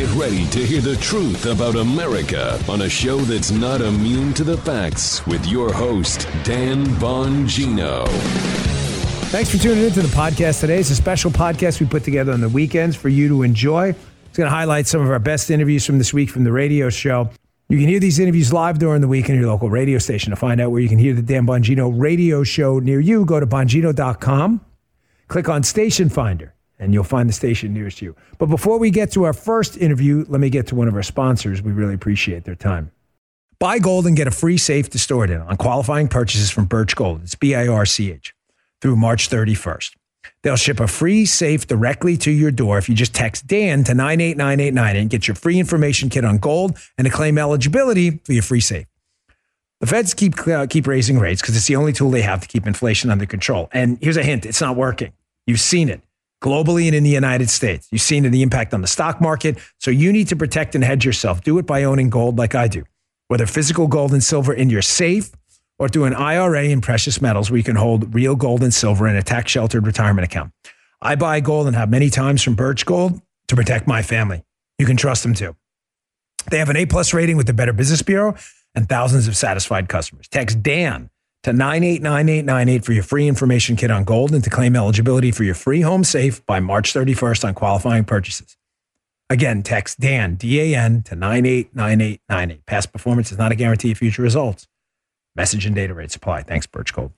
Get ready to hear the truth about America on a show that's not immune to the facts with your host, Dan Bongino. Thanks for tuning into the podcast today. It's a special podcast we put together on the weekends for you to enjoy. It's going to highlight some of our best interviews from this week from the radio show. You can hear these interviews live during the week in your local radio station. To find out where you can hear the Dan Bongino radio show near you, go to bongino.com, click on Station Finder and you'll find the station nearest you. But before we get to our first interview, let me get to one of our sponsors. We really appreciate their time. Buy gold and get a free safe to store it in on qualifying purchases from Birch Gold. It's B I R C H through March 31st. They'll ship a free safe directly to your door if you just text Dan to 98989 and get your free information kit on gold and to claim eligibility for your free safe. The feds keep uh, keep raising rates because it's the only tool they have to keep inflation under control. And here's a hint: it's not working. You've seen it globally and in the United States. You've seen the impact on the stock market. So you need to protect and hedge yourself. Do it by owning gold like I do, whether physical gold and silver in your safe or through an IRA in precious metals where you can hold real gold and silver in a tax sheltered retirement account. I buy gold and have many times from Birch Gold to protect my family. You can trust them too. They have an A plus rating with the Better Business Bureau and thousands of satisfied customers. Text Dan to 989898 for your free information kit on gold and to claim eligibility for your free home safe by March 31st on qualifying purchases. Again, text Dan, D A N, to 989898. Past performance is not a guarantee of future results. Message and data rates apply. Thanks, Birch Gold.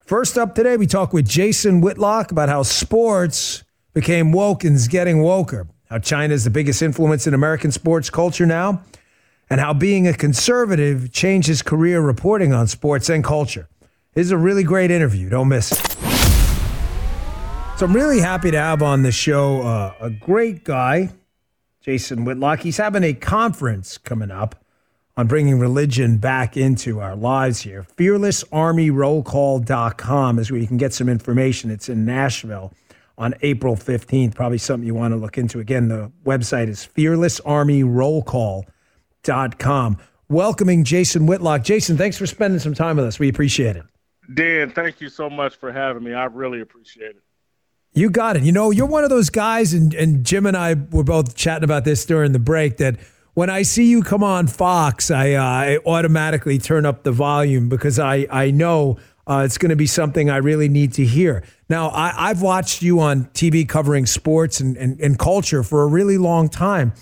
First up today, we talk with Jason Whitlock about how sports became woke and is getting woker, how China is the biggest influence in American sports culture now, and how being a conservative changed his career reporting on sports and culture. This is a really great interview. Don't miss it. So I'm really happy to have on the show uh, a great guy, Jason Whitlock. He's having a conference coming up on bringing religion back into our lives here. FearlessArmyRollCall.com is where you can get some information. It's in Nashville on April 15th. Probably something you want to look into. Again, the website is FearlessArmyRollCall.com com. Welcoming Jason Whitlock. Jason, thanks for spending some time with us. We appreciate it. Dan, thank you so much for having me. I really appreciate it. You got it. You know, you're one of those guys, and, and Jim and I were both chatting about this during the break that when I see you come on Fox, I, uh, I automatically turn up the volume because I, I know uh, it's going to be something I really need to hear. Now, I, have watched you on TV covering sports and, and, and culture for a really long time.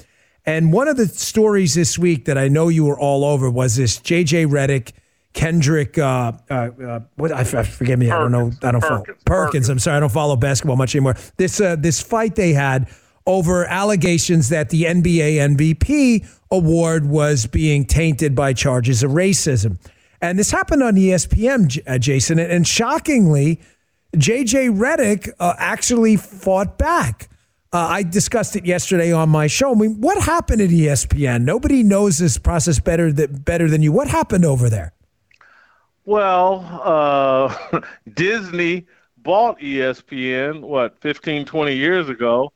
And one of the stories this week that I know you were all over was this JJ Redick, Kendrick, uh, uh, uh, what I, forget me, Perkins, I don't know, I don't Perkins, follow Perkins, Perkins. I'm sorry, I don't follow basketball much anymore. This uh, this fight they had over allegations that the NBA MVP award was being tainted by charges of racism, and this happened on ESPN, uh, Jason, and shockingly, JJ Redick uh, actually fought back. Uh, I discussed it yesterday on my show. I mean, what happened at ESPN? Nobody knows this process better that better than you. What happened over there? Well, uh, Disney bought ESPN what 15, 20 years ago,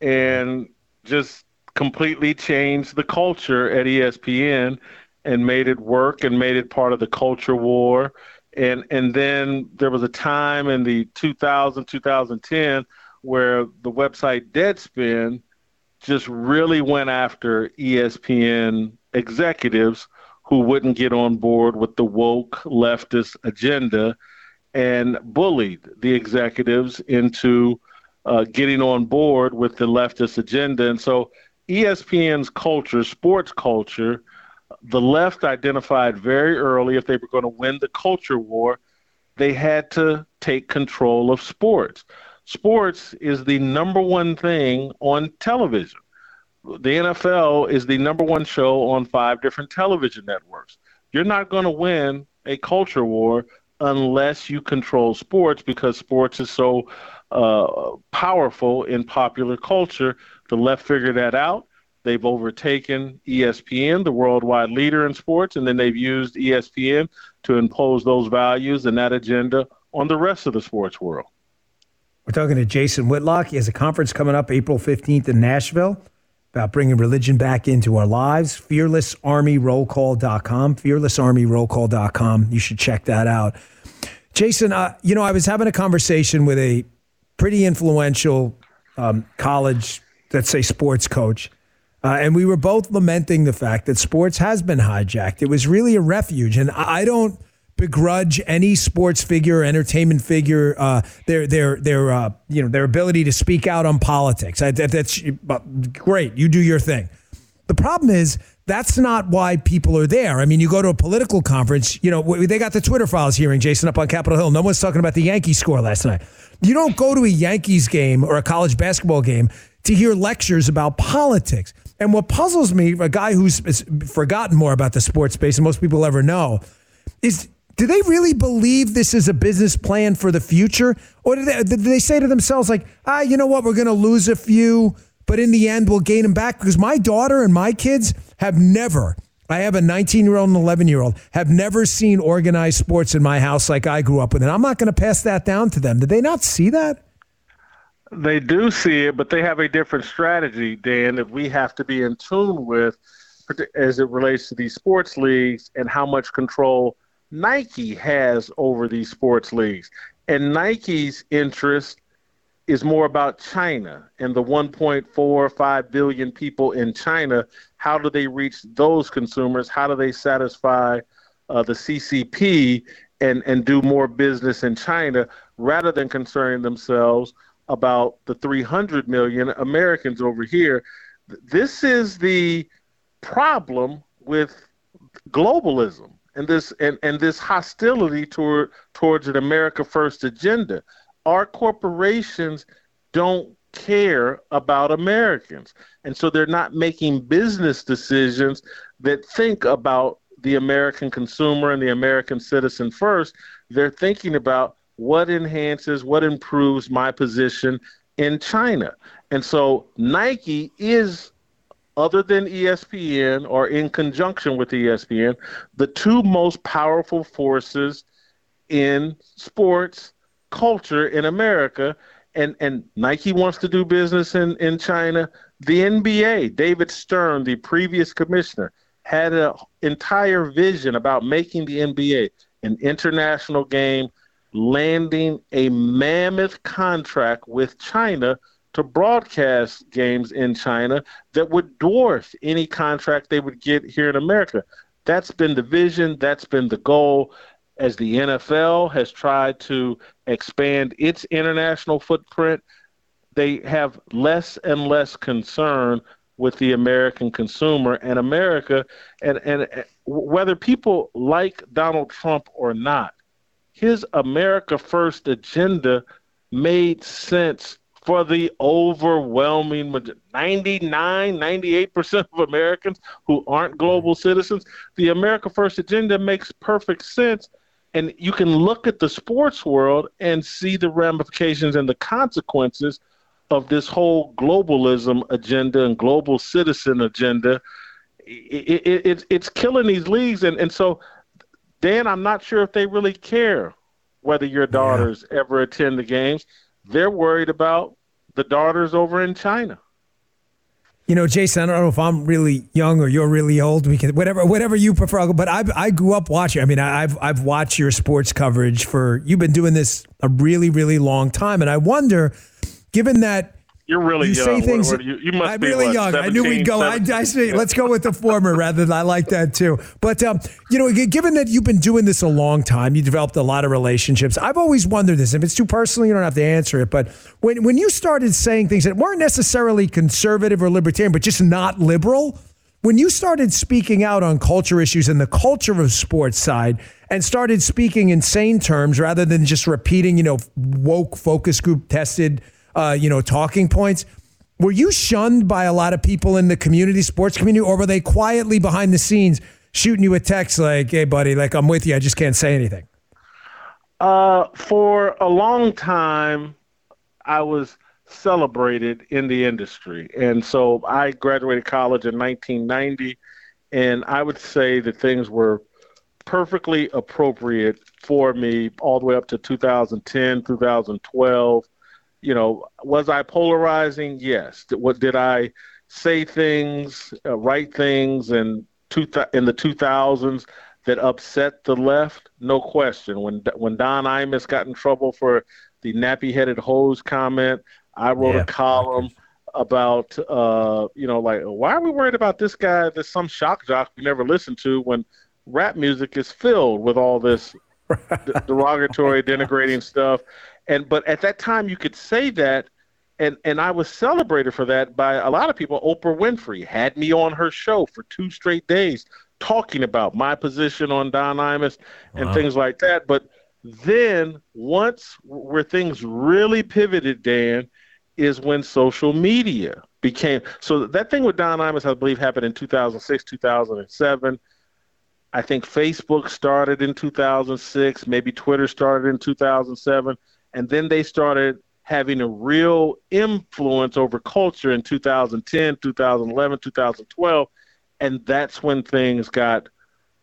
and just completely changed the culture at ESPN and made it work and made it part of the culture war. And and then there was a time in the 2000 2010 where the website Deadspin just really went after ESPN executives who wouldn't get on board with the woke leftist agenda and bullied the executives into uh, getting on board with the leftist agenda. And so ESPN's culture, sports culture, the left identified very early if they were going to win the culture war, they had to take control of sports sports is the number one thing on television. The NFL is the number one show on five different television networks. You're not going to win a culture war unless you control sports because sports is so uh, powerful in popular culture. The left figured that out. They've overtaken ESPN, the worldwide leader in sports, and then they've used ESPN to impose those values and that agenda on the rest of the sports world. We're talking to Jason Whitlock. He has a conference coming up April 15th in Nashville about bringing religion back into our lives. FearlessArmyRollCall.com. FearlessArmyRollCall.com. You should check that out. Jason, uh, you know, I was having a conversation with a pretty influential um, college, let's say, sports coach. Uh, and we were both lamenting the fact that sports has been hijacked. It was really a refuge. And I don't begrudge any sports figure, or entertainment figure, uh, their their their uh, you know their ability to speak out on politics. I, that, that's great. You do your thing. The problem is that's not why people are there. I mean, you go to a political conference. You know, they got the Twitter files hearing, Jason, up on Capitol Hill. No one's talking about the Yankees score last night. You don't go to a Yankees game or a college basketball game to hear lectures about politics. And what puzzles me, a guy who's forgotten more about the sports space than most people ever know, is do they really believe this is a business plan for the future? Or do they, do they say to themselves, like, ah, you know what, we're going to lose a few, but in the end, we'll gain them back? Because my daughter and my kids have never, I have a 19 year old and 11 year old, have never seen organized sports in my house like I grew up with. And I'm not going to pass that down to them. Did they not see that? They do see it, but they have a different strategy, Dan, that we have to be in tune with as it relates to these sports leagues and how much control Nike has over these sports leagues. And Nike's interest is more about China and the 1.45 billion people in China. How do they reach those consumers? How do they satisfy uh, the CCP and, and do more business in China rather than concerning themselves about the 300 million Americans over here? This is the problem with globalism and this and, and this hostility toward towards an America First agenda. Our corporations don't care about Americans. And so they're not making business decisions that think about the American consumer and the American citizen first. They're thinking about what enhances, what improves my position in China. And so Nike is other than ESPN or in conjunction with ESPN, the two most powerful forces in sports culture in America. And, and Nike wants to do business in, in China. The NBA, David Stern, the previous commissioner, had an entire vision about making the NBA an international game, landing a mammoth contract with China to broadcast games in China that would dwarf any contract they would get here in America. That's been the vision, that's been the goal. As the NFL has tried to expand its international footprint, they have less and less concern with the American consumer and America. And, and whether people like Donald Trump or not, his America First agenda made sense for the overwhelming 99, 98% of Americans who aren't global citizens. The America First agenda makes perfect sense. And you can look at the sports world and see the ramifications and the consequences of this whole globalism agenda and global citizen agenda. It, it, it, it's killing these leagues. And, and so, Dan, I'm not sure if they really care whether your daughters yeah. ever attend the games they're worried about the daughters over in China. You know, Jason, I don't know if I'm really young or you're really old. We can whatever whatever you prefer. But I I grew up watching. I mean, I've I've watched your sports coverage for. You've been doing this a really really long time, and I wonder, given that you're really you young. Say things, what, what you, you, must I'm be really what, young. 17, I knew we'd go. I, I, say, let's go with the former rather than I like that too. But um, you know, given that you've been doing this a long time, you developed a lot of relationships. I've always wondered this. If it's too personal, you don't have to answer it. But when when you started saying things that weren't necessarily conservative or libertarian, but just not liberal, when you started speaking out on culture issues and the culture of sports side and started speaking in sane terms rather than just repeating, you know, woke focus group tested, uh, you know, talking points were you shunned by a lot of people in the community, sports community, or were they quietly behind the scenes shooting you a text like, hey, buddy, like, I'm with you. I just can't say anything? Uh, for a long time, I was celebrated in the industry. And so I graduated college in 1990, and I would say that things were perfectly appropriate for me all the way up to 2010, 2012 you know, was I polarizing? Yes. What did I say things, uh, write things in two th- in the 2000s that upset the left? No question. When when Don Imus got in trouble for the nappy-headed hose comment, I wrote yeah. a column about uh, you know like why are we worried about this guy? There's some shock jock we never listened to when rap music is filled with all this derogatory, denigrating stuff. And but at that time you could say that, and and I was celebrated for that by a lot of people. Oprah Winfrey had me on her show for two straight days talking about my position on Don Imus and wow. things like that. But then once where things really pivoted, Dan, is when social media became so that thing with Don Imus, I believe, happened in 2006, 2007. I think Facebook started in 2006, maybe Twitter started in 2007, and then they started having a real influence over culture in 2010, 2011, 2012, and that's when things got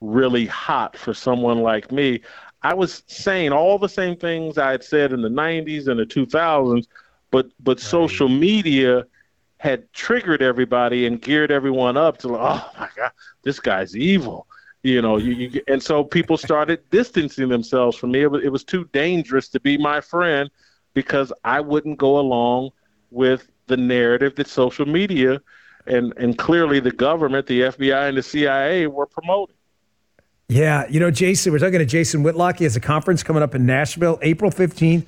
really hot for someone like me. I was saying all the same things I had said in the 90s and the 2000s, but but right. social media had triggered everybody and geared everyone up to oh my god, this guy's evil. You know, you, you and so people started distancing themselves from me. It was, it was too dangerous to be my friend because I wouldn't go along with the narrative that social media and and clearly the government, the FBI and the CIA were promoting. Yeah, you know, Jason, we're talking to Jason Whitlock. He has a conference coming up in Nashville, April 15th,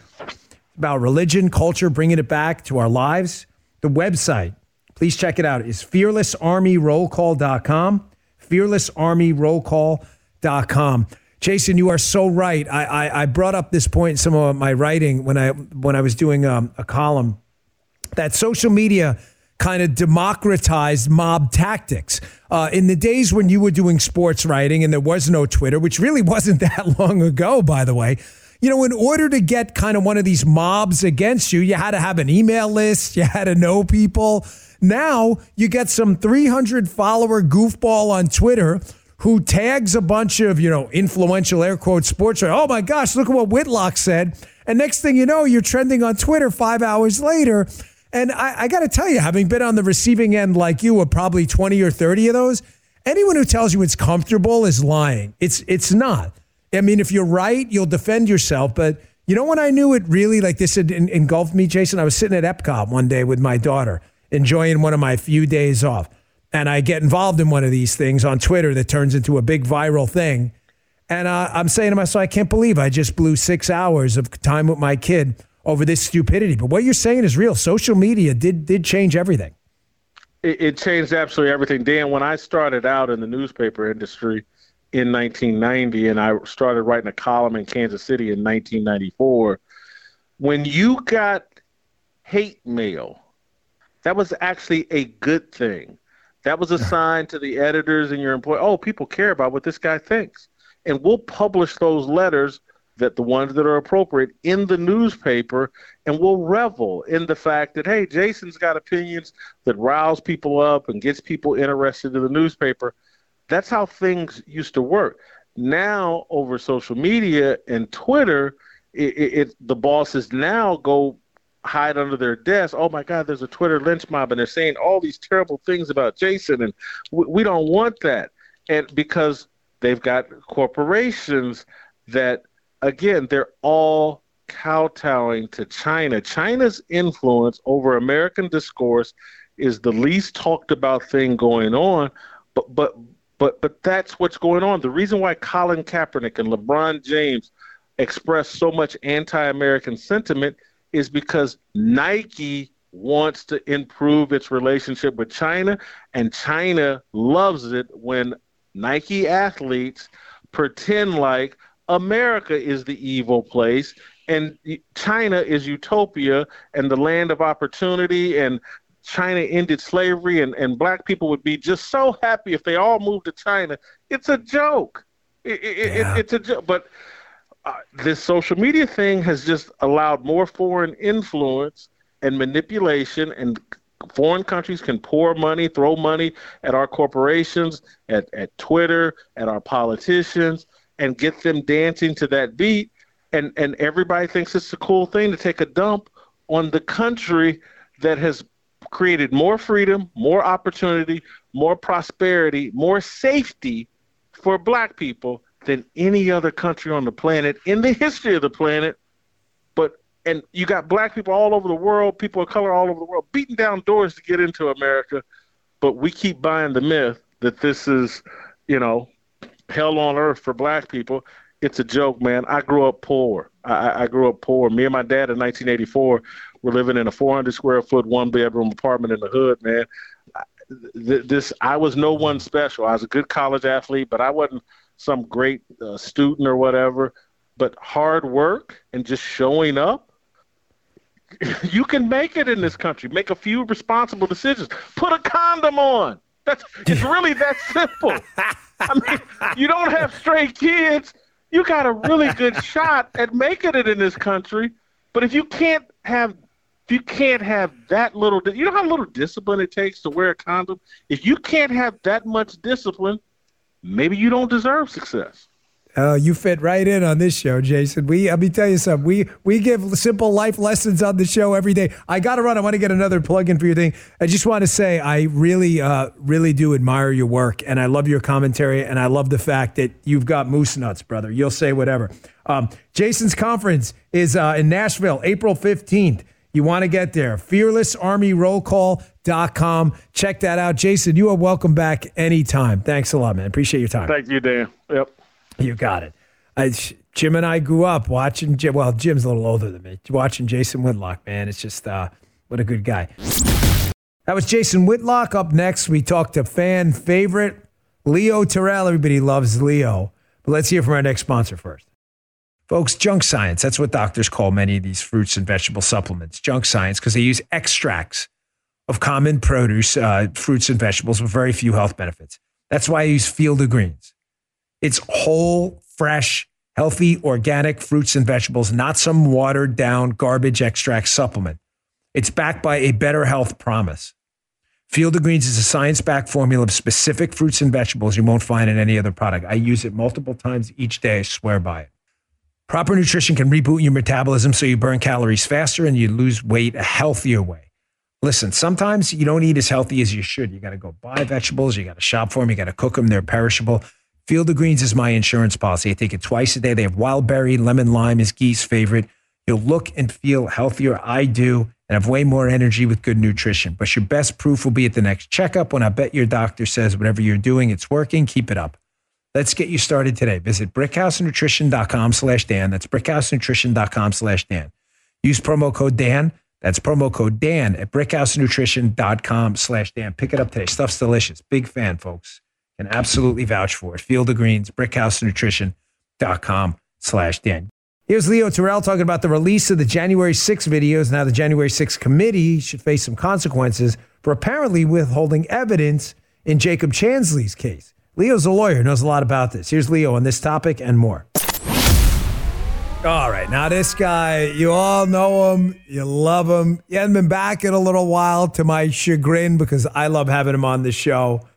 about religion, culture, bringing it back to our lives. The website, please check it out, is fearlessarmyrollcall.com. Fearlessarmyrollcall.com. Jason, you are so right. I, I, I, brought up this point in some of my writing when I when I was doing um, a column that social media kind of democratized mob tactics. Uh, in the days when you were doing sports writing and there was no Twitter, which really wasn't that long ago, by the way, you know, in order to get kind of one of these mobs against you, you had to have an email list, you had to know people. Now you get some 300 follower goofball on Twitter who tags a bunch of, you know, influential air quote sports. Oh my gosh, look at what Whitlock said. And next thing you know, you're trending on Twitter five hours later. And I, I got to tell you, having been on the receiving end like you of probably 20 or 30 of those, anyone who tells you it's comfortable is lying. It's it's not. I mean, if you're right, you'll defend yourself. But you know when I knew it really like this had engulfed me, Jason? I was sitting at Epcot one day with my daughter, enjoying one of my few days off. And I get involved in one of these things on Twitter that turns into a big viral thing. And uh, I'm saying to myself, I can't believe I just blew six hours of time with my kid over this stupidity. But what you're saying is real. Social media did did change everything. It, it changed absolutely everything. Dan, when I started out in the newspaper industry in 1990, and I started writing a column in Kansas City in 1994, when you got hate mail, that was actually a good thing. That was a sign to the editors and your employer. Oh, people care about what this guy thinks, and we'll publish those letters that the ones that are appropriate in the newspaper and we'll revel in the fact that hey jason's got opinions that rouse people up and gets people interested in the newspaper that's how things used to work. Now over social media and twitter it, it, it the bosses now go hide under their desk oh my god there's a twitter lynch mob and they're saying all these terrible things about jason and we, we don't want that. And because they've got corporations that again, they're all kowtowing to China. China's influence over American discourse is the least talked about thing going on, but but but but that's what's going on. The reason why Colin Kaepernick and LeBron James express so much anti-American sentiment is because Nike wants to improve its relationship with China, and China loves it when Nike athletes pretend like America is the evil place and China is utopia and the land of opportunity and China ended slavery and, and black people would be just so happy if they all moved to China. It's a joke. It, it, yeah. it, it's a joke. But uh, this social media thing has just allowed more foreign influence and manipulation and foreign countries can pour money, throw money at our corporations, at, at Twitter, at our politicians, and get them dancing to that beat and and everybody thinks it's a cool thing to take a dump on the country that has created more freedom, more opportunity, more prosperity, more safety for black people than any other country on the planet in the history of the planet. But and you got black people all over the world, people of color all over the world, beating down doors to get into America, but we keep buying the myth that this is, you know, hell on earth for black people. It's a joke, man. I grew up poor. I, I grew up poor. Me and my dad in 1984 were living in a 400 square foot, one bedroom apartment in the hood, man. This I was no one special. I was a good college athlete, but I wasn't some great uh, student or whatever. But hard work and just showing up, you can make it in this country. Make a few responsible decisions. Put a condom on. That's it's really that simple. I mean, you don't have stray kids. You got a really good shot at making it in this country. But if you can't have you can't have that little you know how little discipline it takes to wear a condom? If you can't have that much discipline, maybe you don't deserve success. Oh, you fit right in on this show, Jason. We let me tell you something. We we give simple life lessons on the show every day. I got to run. I want to get another plug in for your thing. I just want to say I really, uh, really do admire your work, and I love your commentary, and I love the fact that you've got moose nuts, brother. You'll say whatever. Um, Jason's conference is uh, in Nashville, April fifteenth. You want to get there. FearlessArmyRollCall.com. Check that out. Jason, you are welcome back anytime. Thanks a lot, man. Appreciate your time. Thank you, Dan. Yep. You got it. I, Jim and I grew up watching. Jim, Well, Jim's a little older than me. Watching Jason Whitlock, man, it's just uh, what a good guy. That was Jason Whitlock. Up next, we talked to fan favorite Leo Terrell. Everybody loves Leo. But let's hear from our next sponsor first. Folks, junk science. That's what doctors call many of these fruits and vegetable supplements. Junk science because they use extracts of common produce, uh, fruits and vegetables with very few health benefits. That's why I use Field of Greens. It's whole, fresh, healthy, organic fruits and vegetables, not some watered down garbage extract supplement. It's backed by a better health promise. Field of Greens is a science backed formula of specific fruits and vegetables you won't find in any other product. I use it multiple times each day. I swear by it. Proper nutrition can reboot your metabolism so you burn calories faster and you lose weight a healthier way. Listen, sometimes you don't eat as healthy as you should. You got to go buy vegetables, you got to shop for them, you got to cook them, they're perishable. Field of Greens is my insurance policy. I take it twice a day. They have wild berry, lemon lime is Gee's favorite. You'll look and feel healthier. I do, and have way more energy with good nutrition. But your best proof will be at the next checkup when I bet your doctor says whatever you're doing, it's working. Keep it up. Let's get you started today. Visit brickhousenutrition.com slash Dan. That's brickhousenutrition.com slash Dan. Use promo code Dan. That's promo code Dan at brickhousenutrition.com slash Dan. Pick it up today. Stuff's delicious. Big fan, folks can absolutely vouch for it. Field of Greens, brickhousenutrition.com slash Dan. Here's Leo Terrell talking about the release of the January 6 videos. Now, the January 6 committee should face some consequences for apparently withholding evidence in Jacob Chansley's case. Leo's a lawyer, knows a lot about this. Here's Leo on this topic and more. All right, now this guy, you all know him, you love him. He hasn't been back in a little while to my chagrin because I love having him on the show.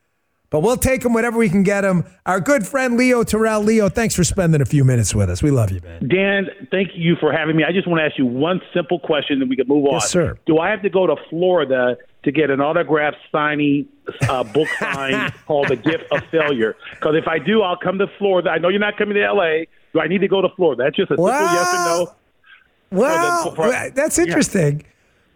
But we'll take him whenever we can get him. Our good friend Leo Terrell. Leo, thanks for spending a few minutes with us. We love you, man. Dan, thank you for having me. I just want to ask you one simple question, and we can move on. Yes, sir. Do I have to go to Florida to get an autograph signing uh, book signed called "The Gift of Failure"? Because if I do, I'll come to Florida. I know you're not coming to L.A. Do I need to go to Florida? That's just a well, simple yes or no. Well, for, that's interesting yeah.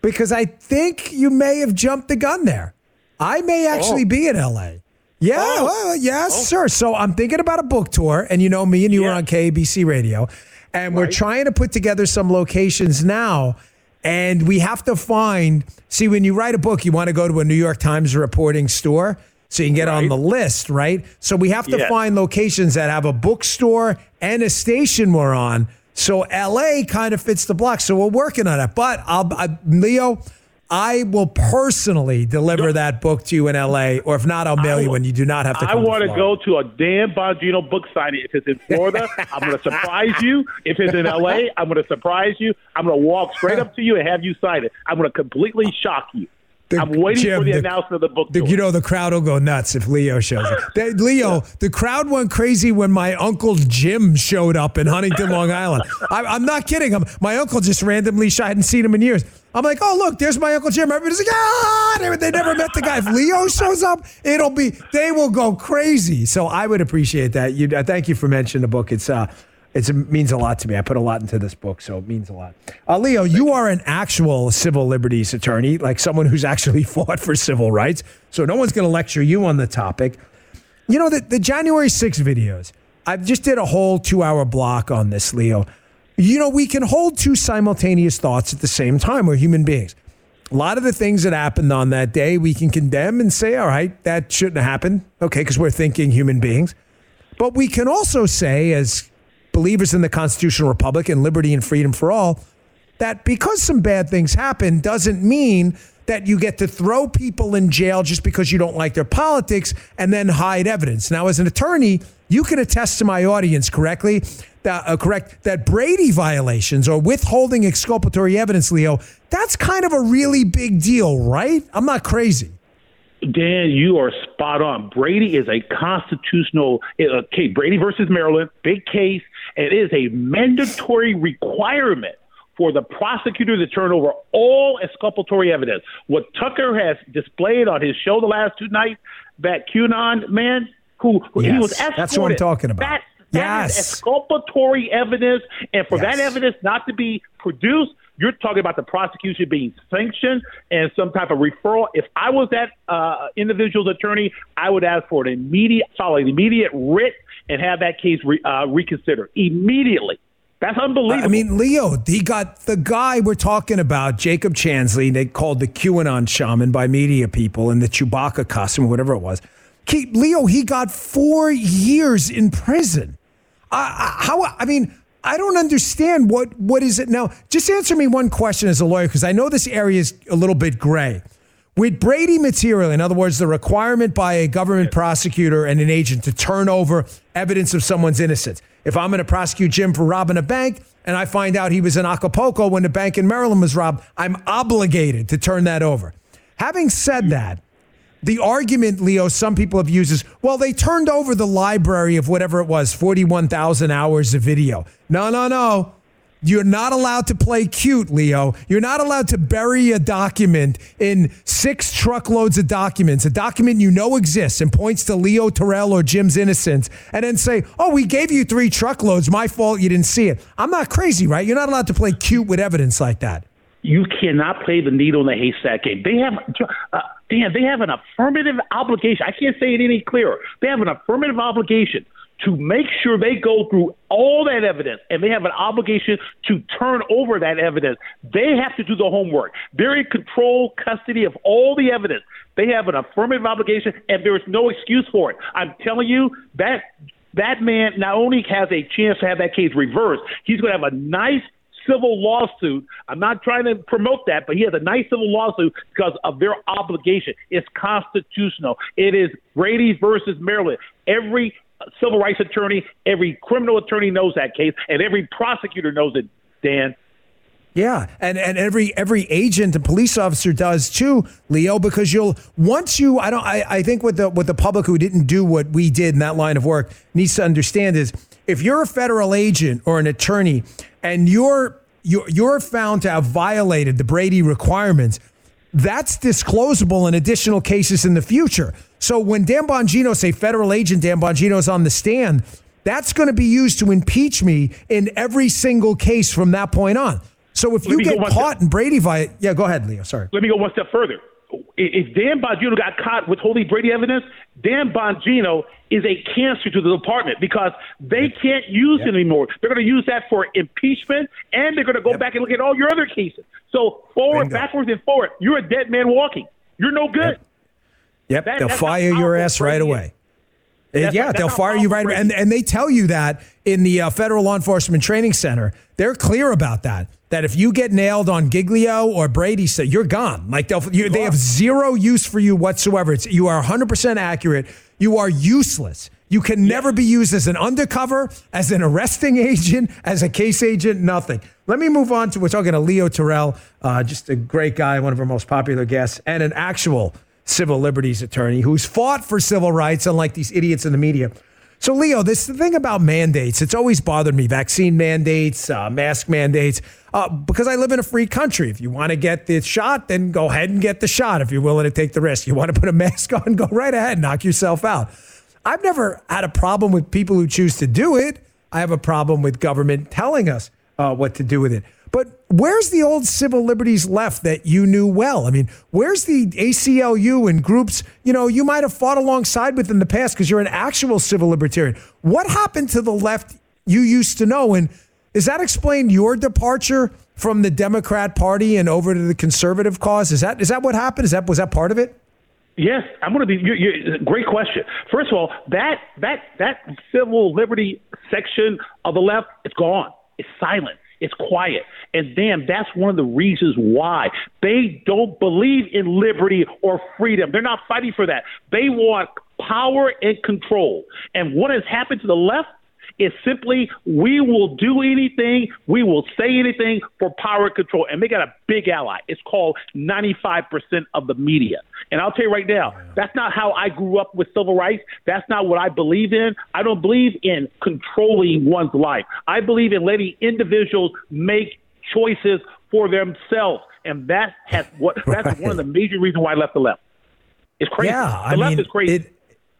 because I think you may have jumped the gun there. I may actually oh. be in L.A. Yeah, oh. well, yes, oh. sir. So I'm thinking about a book tour, and you know, me and you yeah. were on KABC Radio, and right. we're trying to put together some locations now. And we have to find. See, when you write a book, you want to go to a New York Times reporting store so you can get right. on the list, right? So we have to find locations that have a bookstore and a station we're on. So LA kind of fits the block. So we're working on it. But I'll, I, Leo, I will personally deliver that book to you in LA, or if not, I'll mail you when you do not have to. I want to, to go to a Dan Bongino book signing. If it's in Florida, I'm going to surprise you. If it's in LA, I'm going to surprise you. I'm going to walk straight up to you and have you sign it. I'm going to completely shock you. The, I'm waiting Jim, for the, the, announcement of the book. The, you know, the crowd will go nuts if Leo shows up. Leo, yeah. the crowd went crazy when my uncle Jim showed up in Huntington, Long Island. I, am not kidding. I'm, my uncle just randomly shot. I hadn't seen him in years. I'm like, oh look, there's my uncle Jim. Everybody's like, ah, they, they never met the guy. If Leo shows up, it'll be they will go crazy. So I would appreciate that. You, uh, thank you for mentioning the book. It's uh, It's, it means a lot to me. I put a lot into this book, so it means a lot. Uh, Leo, you are an actual civil liberties attorney, like someone who's actually fought for civil rights. So no one's going to lecture you on the topic. You know, the, the January 6 videos, I just did a whole two hour block on this, Leo. You know, we can hold two simultaneous thoughts at the same time. We're human beings. A lot of the things that happened on that day, we can condemn and say, all right, that shouldn't have happened. Okay, because we're thinking human beings. But we can also say, as believers in the constitutional republic and liberty and freedom for all, that because some bad things happen doesn't mean that you get to throw people in jail just because you don't like their politics and then hide evidence. Now, as an attorney, you can attest to my audience correctly that uh, correct that Brady violations or withholding exculpatory evidence, Leo, that's kind of a really big deal, right? I'm not crazy. Dan, you are spot on. Brady is a constitutional uh, case. Brady versus Maryland, big case. It is a mandatory requirement for the prosecutor to turn over all exculpatory evidence. What Tucker has displayed on his show the last two nights, that QAnon man who yes, he was escorted. That's what I'm talking about. That, that yes. exculpatory evidence, and for yes. that evidence not to be produced, you're talking about the prosecution being sanctioned and some type of referral. If I was that uh, individual's attorney, I would ask for an immediate, solid, immediate writ and have that case re, uh, reconsidered immediately. That's unbelievable. I mean, Leo, he got the guy we're talking about, Jacob Chansley, they called the QAnon shaman by media people in the Chewbacca costume, whatever it was. He, Leo, he got four years in prison. Uh, how? I mean, I don't understand what what is it now. Just answer me one question as a lawyer, because I know this area is a little bit gray. With Brady material, in other words, the requirement by a government prosecutor and an agent to turn over evidence of someone's innocence. If I'm going to prosecute Jim for robbing a bank and I find out he was in Acapulco when the bank in Maryland was robbed, I'm obligated to turn that over. Having said hmm. that, the argument, Leo, some people have used is, well, they turned over the library of whatever it was, 41,000 hours of video. No, no, no. You're not allowed to play cute, Leo. You're not allowed to bury a document in six truckloads of documents, a document you know exists and points to Leo Terrell or Jim's innocence, and then say, oh, we gave you three truckloads. My fault you didn't see it. I'm not crazy, right? You're not allowed to play cute with evidence like that. You cannot play the needle in the haystack game. They have, uh, Dan, they have an affirmative obligation. I can't say it any clearer. They have an affirmative obligation to make sure they go through all that evidence and they have an obligation to turn over that evidence. They have to do the homework. They're in control, custody of all the evidence. They have an affirmative obligation and there is no excuse for it. I'm telling you that that man not only has a chance to have that case reversed, he's going to have a nice civil lawsuit. I'm not trying to promote that, but he has a nice civil lawsuit because of their obligation. It's constitutional. It is Brady versus Maryland. Every civil rights attorney, every criminal attorney knows that case, and every prosecutor knows it, Dan. Yeah, and, and every every agent and police officer does too, Leo, because you'll once you I don't I, I think what the what the public who didn't do what we did in that line of work needs to understand is if you're a federal agent or an attorney and you're you're, you're found to have violated the Brady requirements, that's disclosable in additional cases in the future. So when Dan Bongino, say federal agent Dan Bongino is on the stand, that's going to be used to impeach me in every single case from that point on. So if you get caught step. in Brady vi- yeah, go ahead, Leo. Sorry. Let me go one step further if Dan Bongino got caught withholding Brady evidence, Dan Bongino is a cancer to the department because they can't use yep. it anymore. They're going to use that for impeachment, and they're going to go yep. back and look at all your other cases. So forward, Bingo. backwards, and forward. You're a dead man walking. You're no good. Yep, yep. That, they'll fire your ass right away. That's yeah, they'll fire you right away. And, and they tell you that in the uh, Federal Law Enforcement Training Center. They're clear about that that if you get nailed on Giglio or Brady, say you're gone. Like they'll, you, they have zero use for you whatsoever. It's you are 100 percent accurate. You are useless. You can never be used as an undercover, as an arresting agent, as a case agent, nothing. Let me move on to we're talking to Leo Terrell, uh, just a great guy, one of our most popular guests, and an actual civil liberties attorney who's fought for civil rights, unlike these idiots in the media. So, Leo, this thing about mandates, it's always bothered me vaccine mandates, uh, mask mandates, uh, because I live in a free country. If you want to get the shot, then go ahead and get the shot if you're willing to take the risk. You want to put a mask on, go right ahead, knock yourself out. I've never had a problem with people who choose to do it. I have a problem with government telling us uh, what to do with it. But where's the old civil liberties left that you knew well? I mean, where's the ACLU and groups, you know, you might have fought alongside with in the past because you're an actual civil libertarian. What happened to the left you used to know? And does that explain your departure from the Democrat Party and over to the conservative cause? Is that is that what happened? Is that was that part of it? Yes, I'm going to be. You're, you're, great question. First of all, that that that civil liberty section of the left, it's gone. It's silent. It's quiet. And damn, that's one of the reasons why they don't believe in liberty or freedom. They're not fighting for that. They want power and control. And what has happened to the left is simply we will do anything, we will say anything for power and control. And they got a big ally. It's called 95% of the media. And I'll tell you right now, that's not how I grew up with civil rights. That's not what I believe in. I don't believe in controlling one's life. I believe in letting individuals make choices for themselves. And that has what that's right. one of the major reasons why I left the left. It's crazy. Yeah, the I left mean, is crazy. It,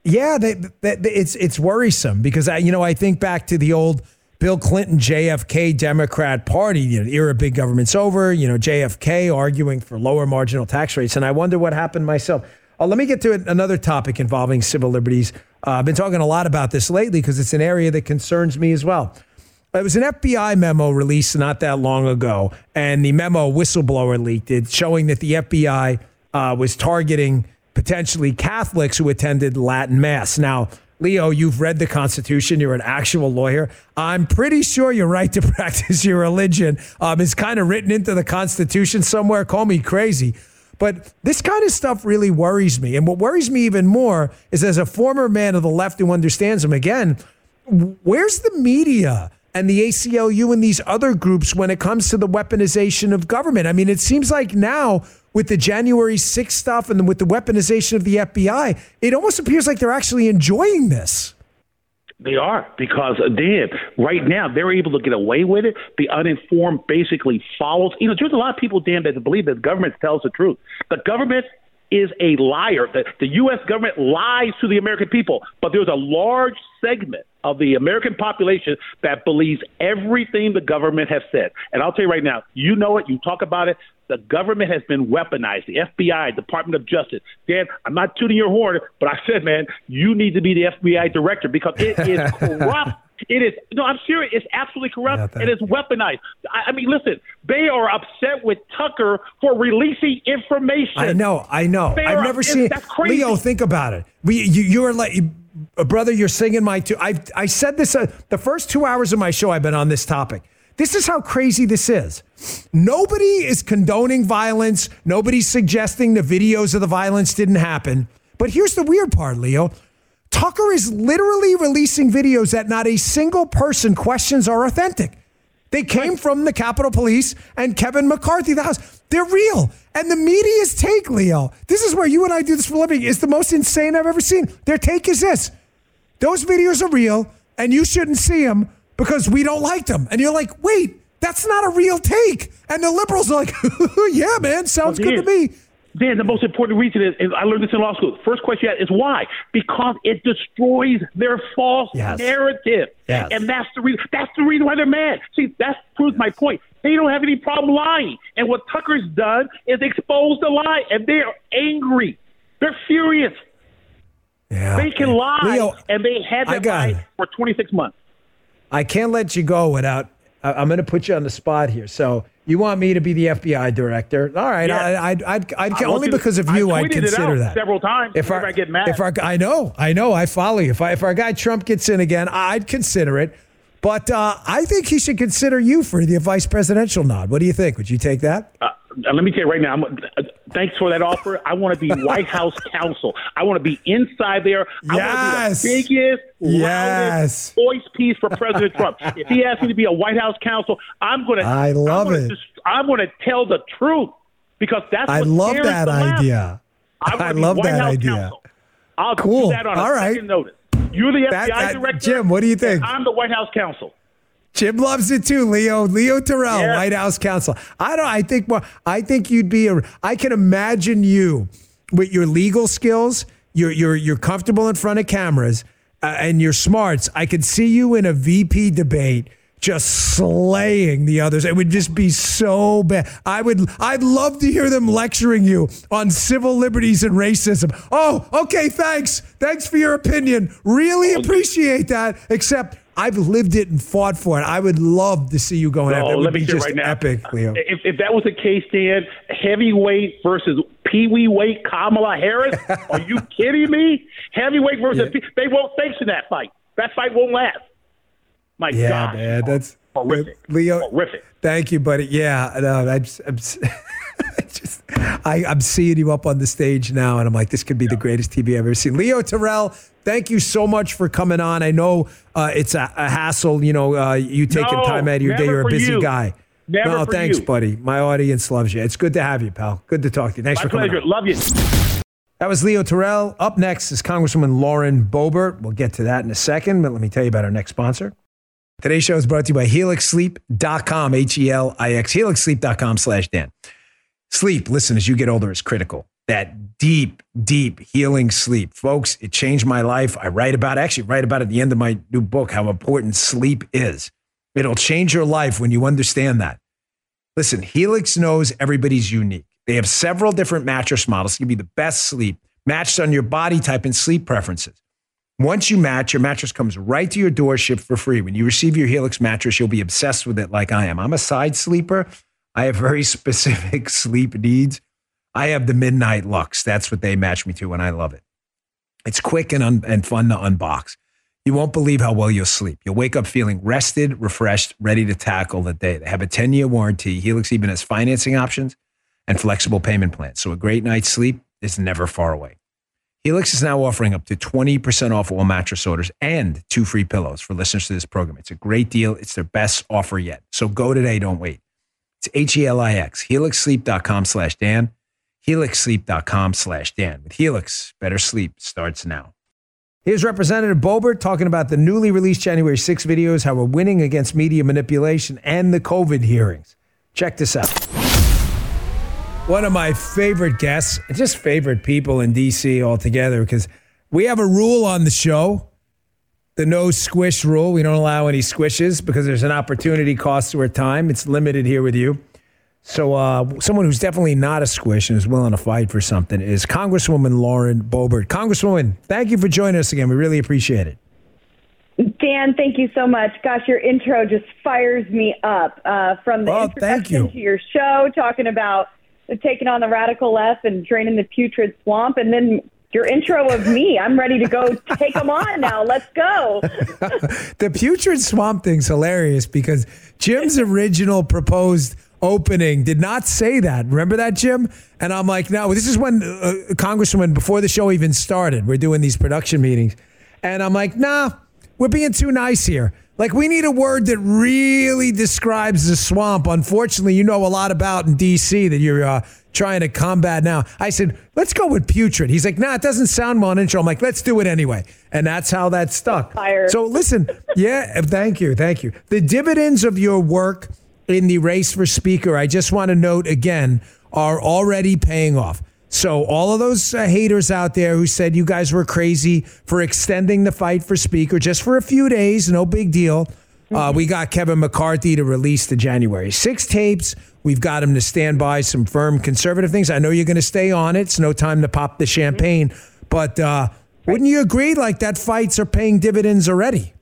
yeah, they, they, it's it's worrisome because I, you know, I think back to the old Bill Clinton JFK Democrat Party, you know, era big government's over. You know, JFK arguing for lower marginal tax rates, and I wonder what happened myself. Uh, let me get to another topic involving civil liberties. Uh, I've been talking a lot about this lately because it's an area that concerns me as well. It was an FBI memo released not that long ago, and the memo whistleblower leaked it, showing that the FBI uh, was targeting potentially Catholics who attended Latin Mass. Now, Leo, you've read the Constitution. You're an actual lawyer. I'm pretty sure your right to practice your religion um, is kind of written into the Constitution somewhere. Call me crazy. But this kind of stuff really worries me. And what worries me even more is as a former man of the left who understands them, again, where's the media and the ACLU and these other groups when it comes to the weaponization of government? I mean, it seems like now with the January 6th stuff and with the weaponization of the FBI, it almost appears like they're actually enjoying this. They are because Dan, right now they're able to get away with it. The uninformed basically follows. You know, there's a lot of people, Dan, that believe that the government tells the truth. The government is a liar. The, the U.S. government lies to the American people, but there's a large segment of the American population that believes everything the government has said. And I'll tell you right now, you know it, you talk about it. The government has been weaponized. The FBI, Department of Justice. Dan, I'm not tooting your horn, but I said, man, you need to be the FBI director because it is corrupt. It is no, I'm serious. It's absolutely corrupt and it's weaponized. I, I, mean, listen, they are upset with Tucker for releasing information. I know, I know. They I've never seen that's crazy. Leo. Think about it. We, you, you're like, brother, you're singing my. Two, I I said this uh, the first two hours of my show. I've been on this topic. This is how crazy this is. Nobody is condoning violence. Nobody's suggesting the videos of the violence didn't happen. But here's the weird part, Leo. Tucker is literally releasing videos that not a single person questions are authentic. They came from the Capitol Police and Kevin McCarthy, the House. They're real. And the media's take, Leo, this is where you and I do this for a living, is the most insane I've ever seen. Their take is this those videos are real, and you shouldn't see them because we don't like them. And you're like, wait, that's not a real take. And the liberals are like, yeah, man, sounds well, good to me. Dan, the most important reason is, is, I learned this in law school. First question is why? Because it destroys their false yes. narrative, yes. and that's the reason. That's the reason why they're mad. See, that proves my point. They don't have any problem lying, and what Tucker's done is expose the lie, and they're angry. They're furious. Yeah, they can lie, Leo, and they had that lie for 26 months. I can't let you go without. I'm going to put you on the spot here. So you want me to be the FBI director? All right, yes. I, I'd, I'd, I'd only because of you, I'd consider that several times. If our, I get mad, if our, I know, I know, I follow you. If, I, if our guy Trump gets in again, I'd consider it. But uh, I think he should consider you for the vice presidential nod. What do you think? Would you take that? Uh, let me tell you right now. Uh, thanks for that offer. I want to be White House counsel. I want to be inside there. I yes. want to be the biggest, yes. voice piece for President Trump. If he asks me to be a White House counsel, I'm going to. I love I'm it. I'm going to tell the truth because that's. I love that idea. I, love that House idea. Counsel. I'll cool. do that on All a right. second notice. You're the that, FBI that, director. Jim, what do you think? I'm the White House counsel. Jim loves it too, Leo. Leo Terrell, yeah. White House counsel. I don't. I think. Well, I think you'd be a. I can imagine you with your legal skills. You're you're you're comfortable in front of cameras, uh, and your smarts, I could see you in a VP debate just slaying the others. It would just be so bad. I would I'd love to hear them lecturing you on civil liberties and racism. Oh, okay, thanks. Thanks for your opinion. Really appreciate that. Except I've lived it and fought for it. I would love to see you going no, after. It would let me be just right now. epic, Leo. If, if that was the case, Dan, heavyweight versus peewee weight Kamala Harris, are you kidding me? Heavyweight versus Yeah. they won't sanction that fight. That fight won't last. My Yeah, God, man, that's horrific. Leo, horrific. Thank you, buddy. Yeah, no, I'm, just- I'm, I I, I'm seeing you up on the stage now, and I'm like, this could be the greatest TV I've ever seen. Leo Terrell, thank you so much for coming on. I know uh, it's a, a hassle, you know, uh, you taking No, time out of your day. You're a busy you. guy. Never no, thanks, you. buddy. My audience loves you. It's good to have you, pal. Good to talk to you. Thanks My for coming. pleasure. on. Love you. That was Leo Terrell. Up next is Congresswoman Lauren Boebert. We'll get to that in a second, but let me tell you about our next sponsor. Today's show is brought to you by HelixSleep.com, H-E-L-I-X, HelixSleep.com slash Dan. Sleep, listen, as you get older, is critical. That deep, deep healing sleep. Folks, it changed my life. I write about, actually write about at the end of my new book, how important sleep is. It'll change your life when you understand that. Listen, Helix knows everybody's unique. They have several different mattress models to give you the best sleep matched on your body type and sleep preferences. Once you match, your mattress comes right to your door, shipped for free. When you receive your Helix mattress, you'll be obsessed with it like I am. I'm a side sleeper. I have very specific sleep needs. I have the Midnight Lux. That's what they match me to, and I love it. It's quick and, un- and fun to unbox. You won't believe how well you'll sleep. You'll wake up feeling rested, refreshed, ready to tackle the day. They have a 10 year warranty. Helix even has financing options and flexible payment plans. So a great night's sleep is never far away. Helix is now offering up to 20% off all mattress orders and two free pillows for listeners to this program. It's a great deal. It's their best offer yet. So go today. Don't wait. It's H-E-L-I-X, helixsleep.com slash Dan, helixsleep.com slash Dan. With Helix, better sleep starts now. Here's Representative Boebert talking about the newly released January 6 videos, how we're winning against media manipulation and the COVID hearings. Check this out. One of my favorite guests, just favorite people in DC altogether, because we have a rule on the show the no squish rule. We don't allow any squishes because there's an opportunity cost to our time. It's limited here with you. So, uh, someone who's definitely not a squish and is willing to fight for something is Congresswoman Lauren Boebert. Congresswoman, thank you for joining us again. We really appreciate it. Dan, thank you so much. Gosh, your intro just fires me up. Uh, from the Oh, thank introduction you. to your show, talking about taking on the radical left and draining the putrid swamp, and then your intro of me. I'm ready to go take them on now. Let's go. The putrid swamp thing's hilarious because Jim's original proposed opening did not say that. Remember that, Jim? And I'm like, no, this is when uh, Congresswoman, before the show even started, we're doing these production meetings. And I'm like, nah, we're being too nice here. Like, we need a word that really describes the swamp. Unfortunately, you know a lot about in D.C. that you're uh, trying to combat now. I said, let's go with putrid. He's like, nah, it doesn't sound well in intro. I'm like, let's do it anyway. And that's how that stuck. Fire. So listen, yeah, thank you, thank you. The dividends of your work in the race for speaker, I just want to note again, are already paying off. So all of those uh, haters out there who said you guys were crazy for extending the fight for speaker just for a few days, no big deal. Uh, we got Kevin McCarthy to release the January six tapes. We've got him to stand by some firm conservative things. I know you're going to stay on it. It's no time to pop the champagne, but uh, wouldn't you agree? Like that fights are paying dividends already.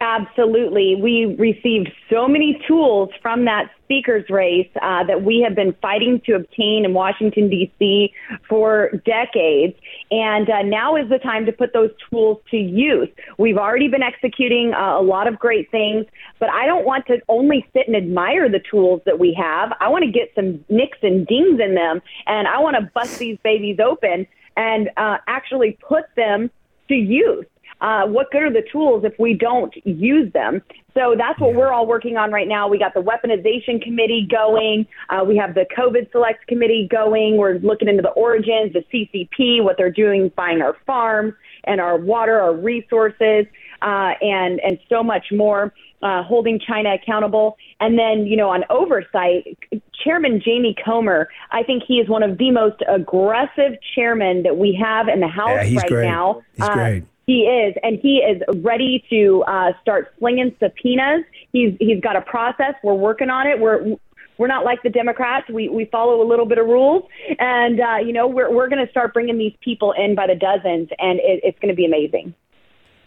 Absolutely. We received so many tools from that speaker's race uh, that we have been fighting to obtain in Washington, D.C. for decades. And uh, now is the time to put those tools to use. We've already been executing uh, a lot of great things, but I don't want to only sit and admire the tools that we have. I want to get some nicks and dings in them, and I want to bust these babies open and uh, actually put them to use uh, what good are the tools if we don't use them? So that's what we're all working on right now. We got the weaponization committee going. Uh, we have the COVID select committee going. We're looking into the origins, the CCP, what they're doing, buying our farms and our water, our resources, uh, and and so much more. Uh, holding China accountable, and then you know on oversight, Chairman Jamie Comer. I think he is one of the most aggressive chairmen that we have in the House Yeah, he's right great. now. He's Uh, great. He is, and he is ready to uh, start slinging subpoenas. He's he's got a process. We're working on it. We're we're not like the Democrats. We we follow a little bit of rules, and uh, you know we're we're going to start bringing these people in by the dozens, and it, it's going to be amazing.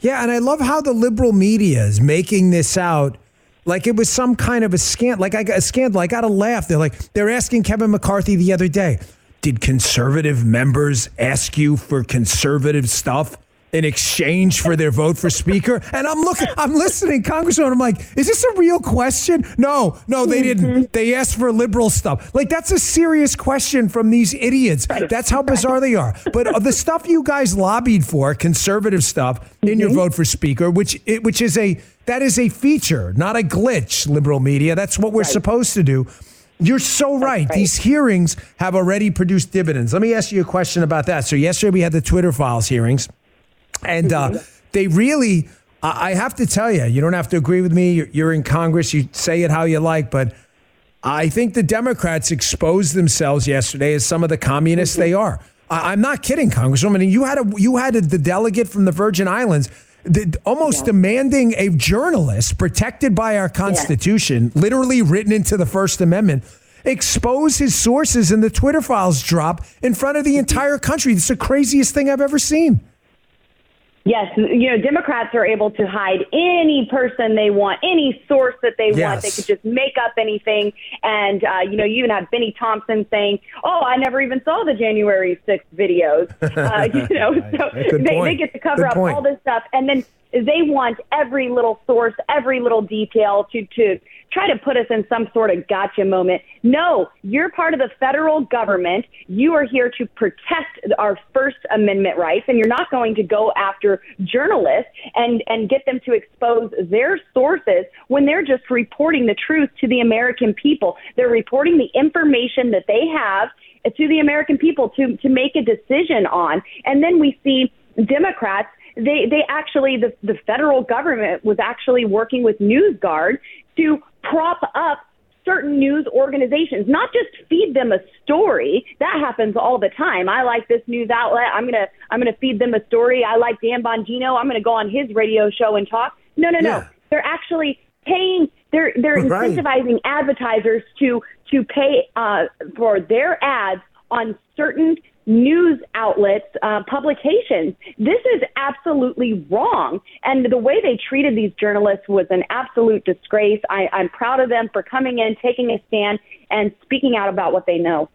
Yeah, and I love how the liberal media is making this out like it was some kind of a scandal. Like I got a scandal. I got to laugh. They're like they're asking Kevin McCarthy the other day. Did conservative members ask you for conservative stuff? In exchange for their vote for speaker? And I'm looking, I'm listening, Congressman. I'm like, is this a real question? No, no, they didn't. Mm-hmm. They asked for liberal stuff. Like that's a serious question from these idiots. That's how bizarre they are. But the stuff you guys lobbied for, conservative stuff, in your mm-hmm. vote for speaker, which it, which is a that is a feature, not a glitch. Liberal media. That's what we're right. supposed to do. You're so right. right. These hearings have already produced dividends. Let me ask you a question about that. So yesterday we had the Twitter files hearings. And uh, they really, I have to tell you, you don't have to agree with me. You're in Congress, you say it how you like, but I think the Democrats exposed themselves yesterday as some of the communists they are. I'm not kidding, Congresswoman. You had a you had a, the delegate from the Virgin Islands the, almost yeah. demanding a journalist protected by our Constitution, yeah. literally written into the First Amendment, expose his sources and the Twitter files drop in front of the mm-hmm. entire country. It's the craziest thing I've ever seen. Yes, you know, Democrats are able to hide any person they want, any source that they yes. want. They could just make up anything. And, uh, you know, you even have Bennie Thompson saying, oh, I never even saw the January 6th videos. Uh, you know, so they, they get to cover Good up point. all this stuff. And then they want every little source, every little detail to, to try to put us in some sort of gotcha moment. No, you're part of the federal government. You are here to protect our First Amendment rights, and you're not going to go after journalists and, and get them to expose their sources when they're just reporting the truth to the American people. They're reporting the information that they have to the American people to, to make a decision on. And then we see Democrats they they actually the the federal government was actually working with NewsGuard to prop up certain news organizations, not just feed them a story. That happens all the time. I like this news outlet. I'm gonna I'm gonna feed them a story. I like Dan Bongino. I'm gonna go on his radio show and talk. No, no, no. Yeah. They're actually paying. They're they're incentivizing advertisers to to pay uh, for their ads on certain news outlets, uh, publications. This is absolutely wrong. And the way they treated these journalists was an absolute disgrace. I, I'm proud of them for coming in, taking a stand, and speaking out about what they know.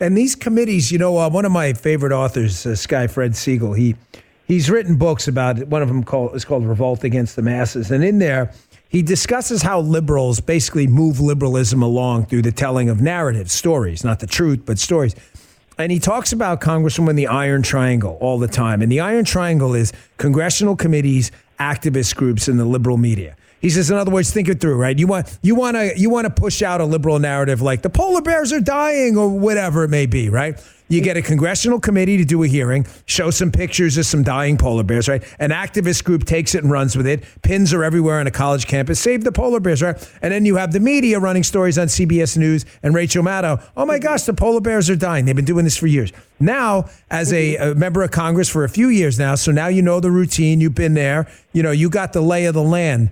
And these committees, you know, uh, one of my favorite authors, uh, Sky Fred Siegel, he he's written books about it. One of them called is called Revolt Against the Masses, and in there he discusses how liberals basically move liberalism along through the telling of narratives, stories, not the truth, but stories. And he talks about Congresswoman the Iron Triangle all the time. And the Iron Triangle is congressional committees, activist groups, and the liberal media. He says, in other words, think it through, right? You want you want to you want to push out a liberal narrative like the polar bears are dying or whatever it may be, right? You get a congressional committee to do a hearing, show some pictures of some dying polar bears, right? An activist group takes it and runs with it. Pins are everywhere on a college campus. Save the polar bears, right? And then you have the media running stories on CBS News and Rachel Maddow. Oh my gosh, the polar bears are dying. They've been doing this for years. Now, as a, a member of Congress for a few years now, so now you know the routine. You've been there. You know, you got the lay of the land.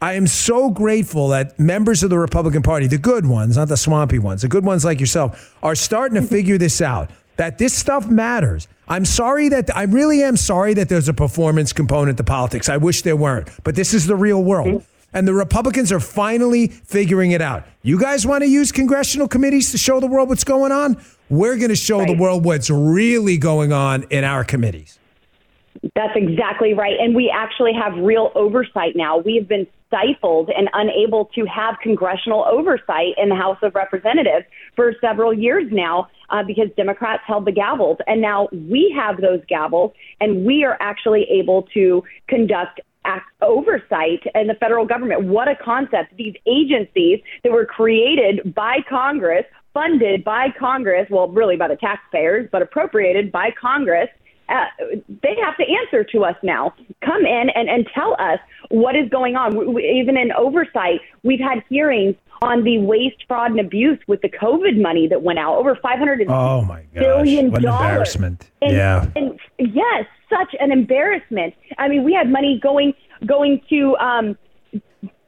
I am so grateful that members of the Republican Party, the good ones, not the swampy ones, the good ones like yourself, are starting to figure this out that this stuff matters. I'm sorry that I really am sorry that there's a performance component to politics. I wish there weren't, but this is the real world. And the Republicans are finally figuring it out. You guys want to use congressional committees to show the world what's going on? We're going to show right. the world what's really going on in our committees. That's exactly right. And we actually have real oversight now. We have been stifled and unable to have congressional oversight in the House of Representatives for several years now uh, because Democrats held the gavels. And now we have those gavels and we are actually able to conduct oversight in the federal government. What a concept. These agencies that were created by Congress, funded by Congress, well, really by the taxpayers, but appropriated by Congress uh, they have to answer to us now. Come in and, and tell us what is going on. We, we, even in oversight, we've had hearings on the waste, fraud, and abuse with the COVID money that went out over five hundred oh my gosh, billion what dollars. embarrassment! And, yeah, and yes, such an embarrassment. I mean, we had money going going to um,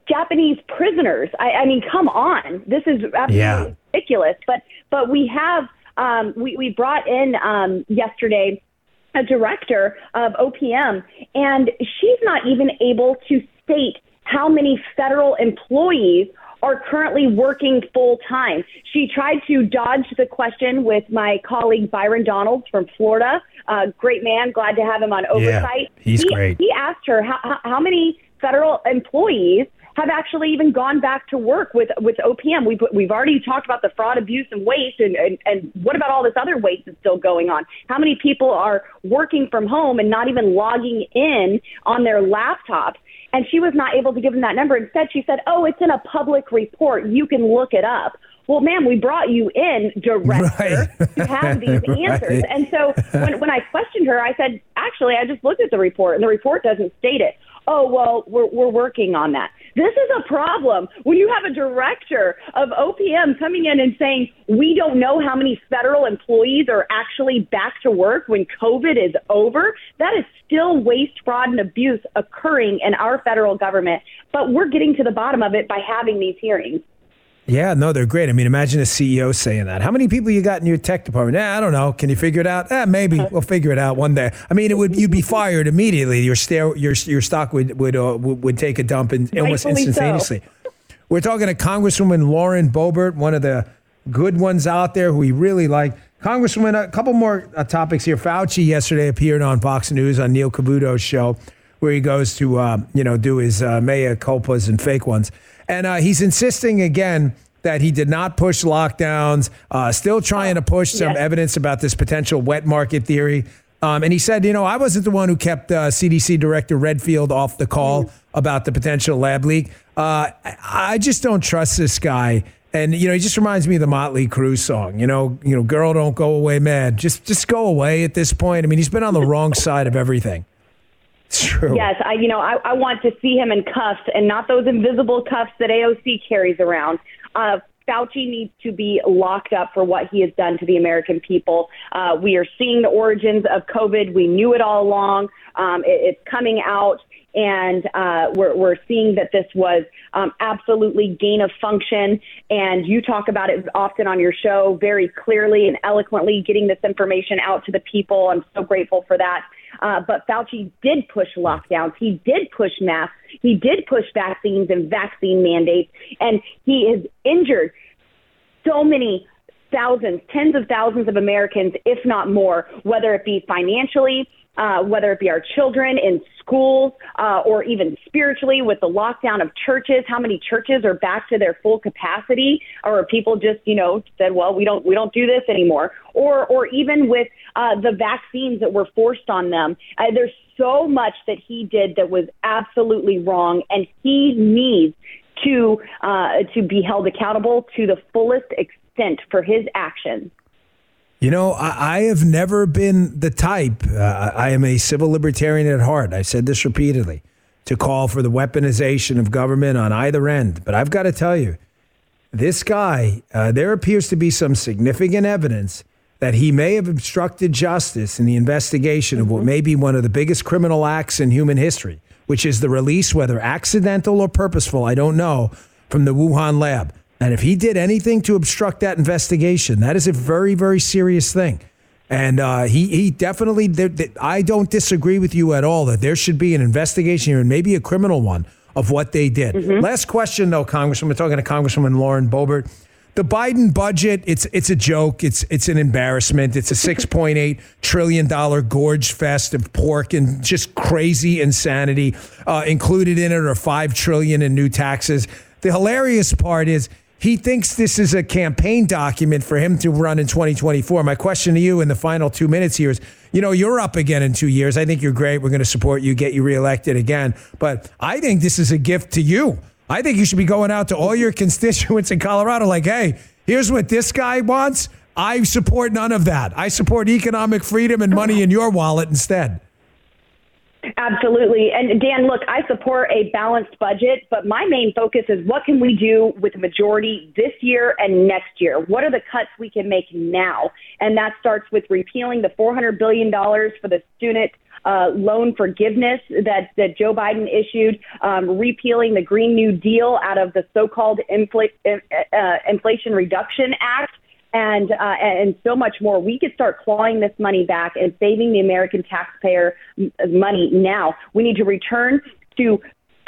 Japanese prisoners. I, I mean, come on, this is absolutely Yeah. ridiculous. But but we have um, we we brought in um, yesterday a director of OPM, and she's not even able to state how many federal employees are currently working full time. She tried to dodge the question with my colleague Byron Donalds from Florida. Uh, great man, glad to have him on oversight. he's he, great. He asked her how- how many federal employees have actually even gone back to work with with OPM. We've we've already talked about the fraud, abuse, and waste, and, and and what about all this other waste that's still going on? How many people are working from home and not even logging in on their laptops? And she was not able to give them that number. Instead, she said, "Oh, it's in a public report. You can look it up." Well, ma'am, we brought you in, director, Right. to have these Right. answers. And so when, when I questioned her, I said, actually, I just looked at the report, and the report doesn't state it. Oh, well, we're, we're working on that. This is a problem when you have a director of OPM coming in and saying, we don't know how many federal employees are actually back to work when COVID is over. That is still waste, fraud, and abuse occurring in our federal government. But we're getting to the bottom of it by having these hearings. Yeah, no, they're great. I mean, imagine a CEO saying that. How many people you got in your tech department? Nah, I don't know. Can you figure it out? Eh, maybe we'll figure it out one day. I mean, it would you'd be fired immediately. Your stare, your your stock would would uh, would, take a dump in, almost Rightfully so. instantaneously. We're talking to Congresswoman Lauren Boebert, one of the good ones out there who we really like. Congresswoman, a couple more uh, topics here. Fauci yesterday appeared on Fox News on Neil Cavuto's show, where he goes to uh, you know do his uh, mea culpas and fake ones, and uh, he's insisting again that he did not push lockdowns. Uh, still trying to push some Yes. evidence about this potential wet market theory. Um, and he said, you know, I wasn't the one who kept uh, CDC Director Redfield off the call about the potential lab leak. Uh, I, just don't trust this guy. And you know, he just reminds me of the Motley Crue song. You know, you know, girl, don't go away mad. Just, just go away at this point. I mean, he's been on the wrong side of everything. True. Yes, I you know I, I want to see him in cuffs and not those invisible cuffs that AOC carries around. Uh, Fauci needs to be locked up for what he has done to the American people. Uh, we are seeing the origins of COVID. We knew it all along. Um, it, it's coming out, and uh, we're, we're seeing that this was um, absolutely gain of function. And you talk about it often on your show, very clearly and eloquently, getting this information out to the people. I'm so grateful for that. Uh, but Fauci did push lockdowns. He did push masks. He did push vaccines and vaccine mandates. And he has injured so many thousands, tens of thousands of Americans, if not more, whether it be financially, uh, whether it be our children in schools, uh, or even spiritually with the lockdown of churches. How many churches are back to their full capacity, or are people just, you know, said, well, we don't we don't do this anymore, or or even with uh, the vaccines that were forced on them. Uh, there's so much that he did that was absolutely wrong, and he needs to uh, to be held accountable to the fullest extent for his actions. You know, I, I have never been the type. Uh, I am a civil libertarian at heart. I've said this repeatedly to call for the weaponization of government on either end. But I've got to tell you, this guy, uh, there appears to be some significant evidence that he may have obstructed justice in the investigation of what may be one of the biggest criminal acts in human history, which is the release, whether accidental or purposeful, I don't know, from the Wuhan lab. And if he did anything to obstruct that investigation, that is a very, very serious thing. And uh, he, he definitely, there, there- I don't disagree with you at all that there should be an investigation here and maybe a criminal one of what they did. Last question, though, Congressman. We're talking to Congresswoman Lauren Boebert. The Biden budget, it's it's a joke. It's it's an embarrassment. It's a six point eight trillion dollar gorge fest of pork and just crazy insanity. Uh, included in it are five trillion in new taxes. The hilarious part is he thinks this is a campaign document for him to run in 2024. My question to you in the final two minutes here is you know, you're up again in two years. I think you're great. We're going to support you, get you reelected again. But I think this is a gift to you. I think you should be going out to all your constituents in Colorado like, hey, here's what this guy wants. I support none of that. I support economic freedom and money in your wallet instead. Absolutely. And Dan, look, I support a balanced budget, but my main focus is what can we do with the majority this year and next year? What are the cuts we can make now? And that starts with repealing the $400 billion for the student uh, loan forgiveness that, that Joe Biden issued, um, repealing the Green New Deal out of the so-called infl- uh, Inflation Reduction Act, and uh, and so much more. We could start clawing this money back and saving the American taxpayer money now. We need to return to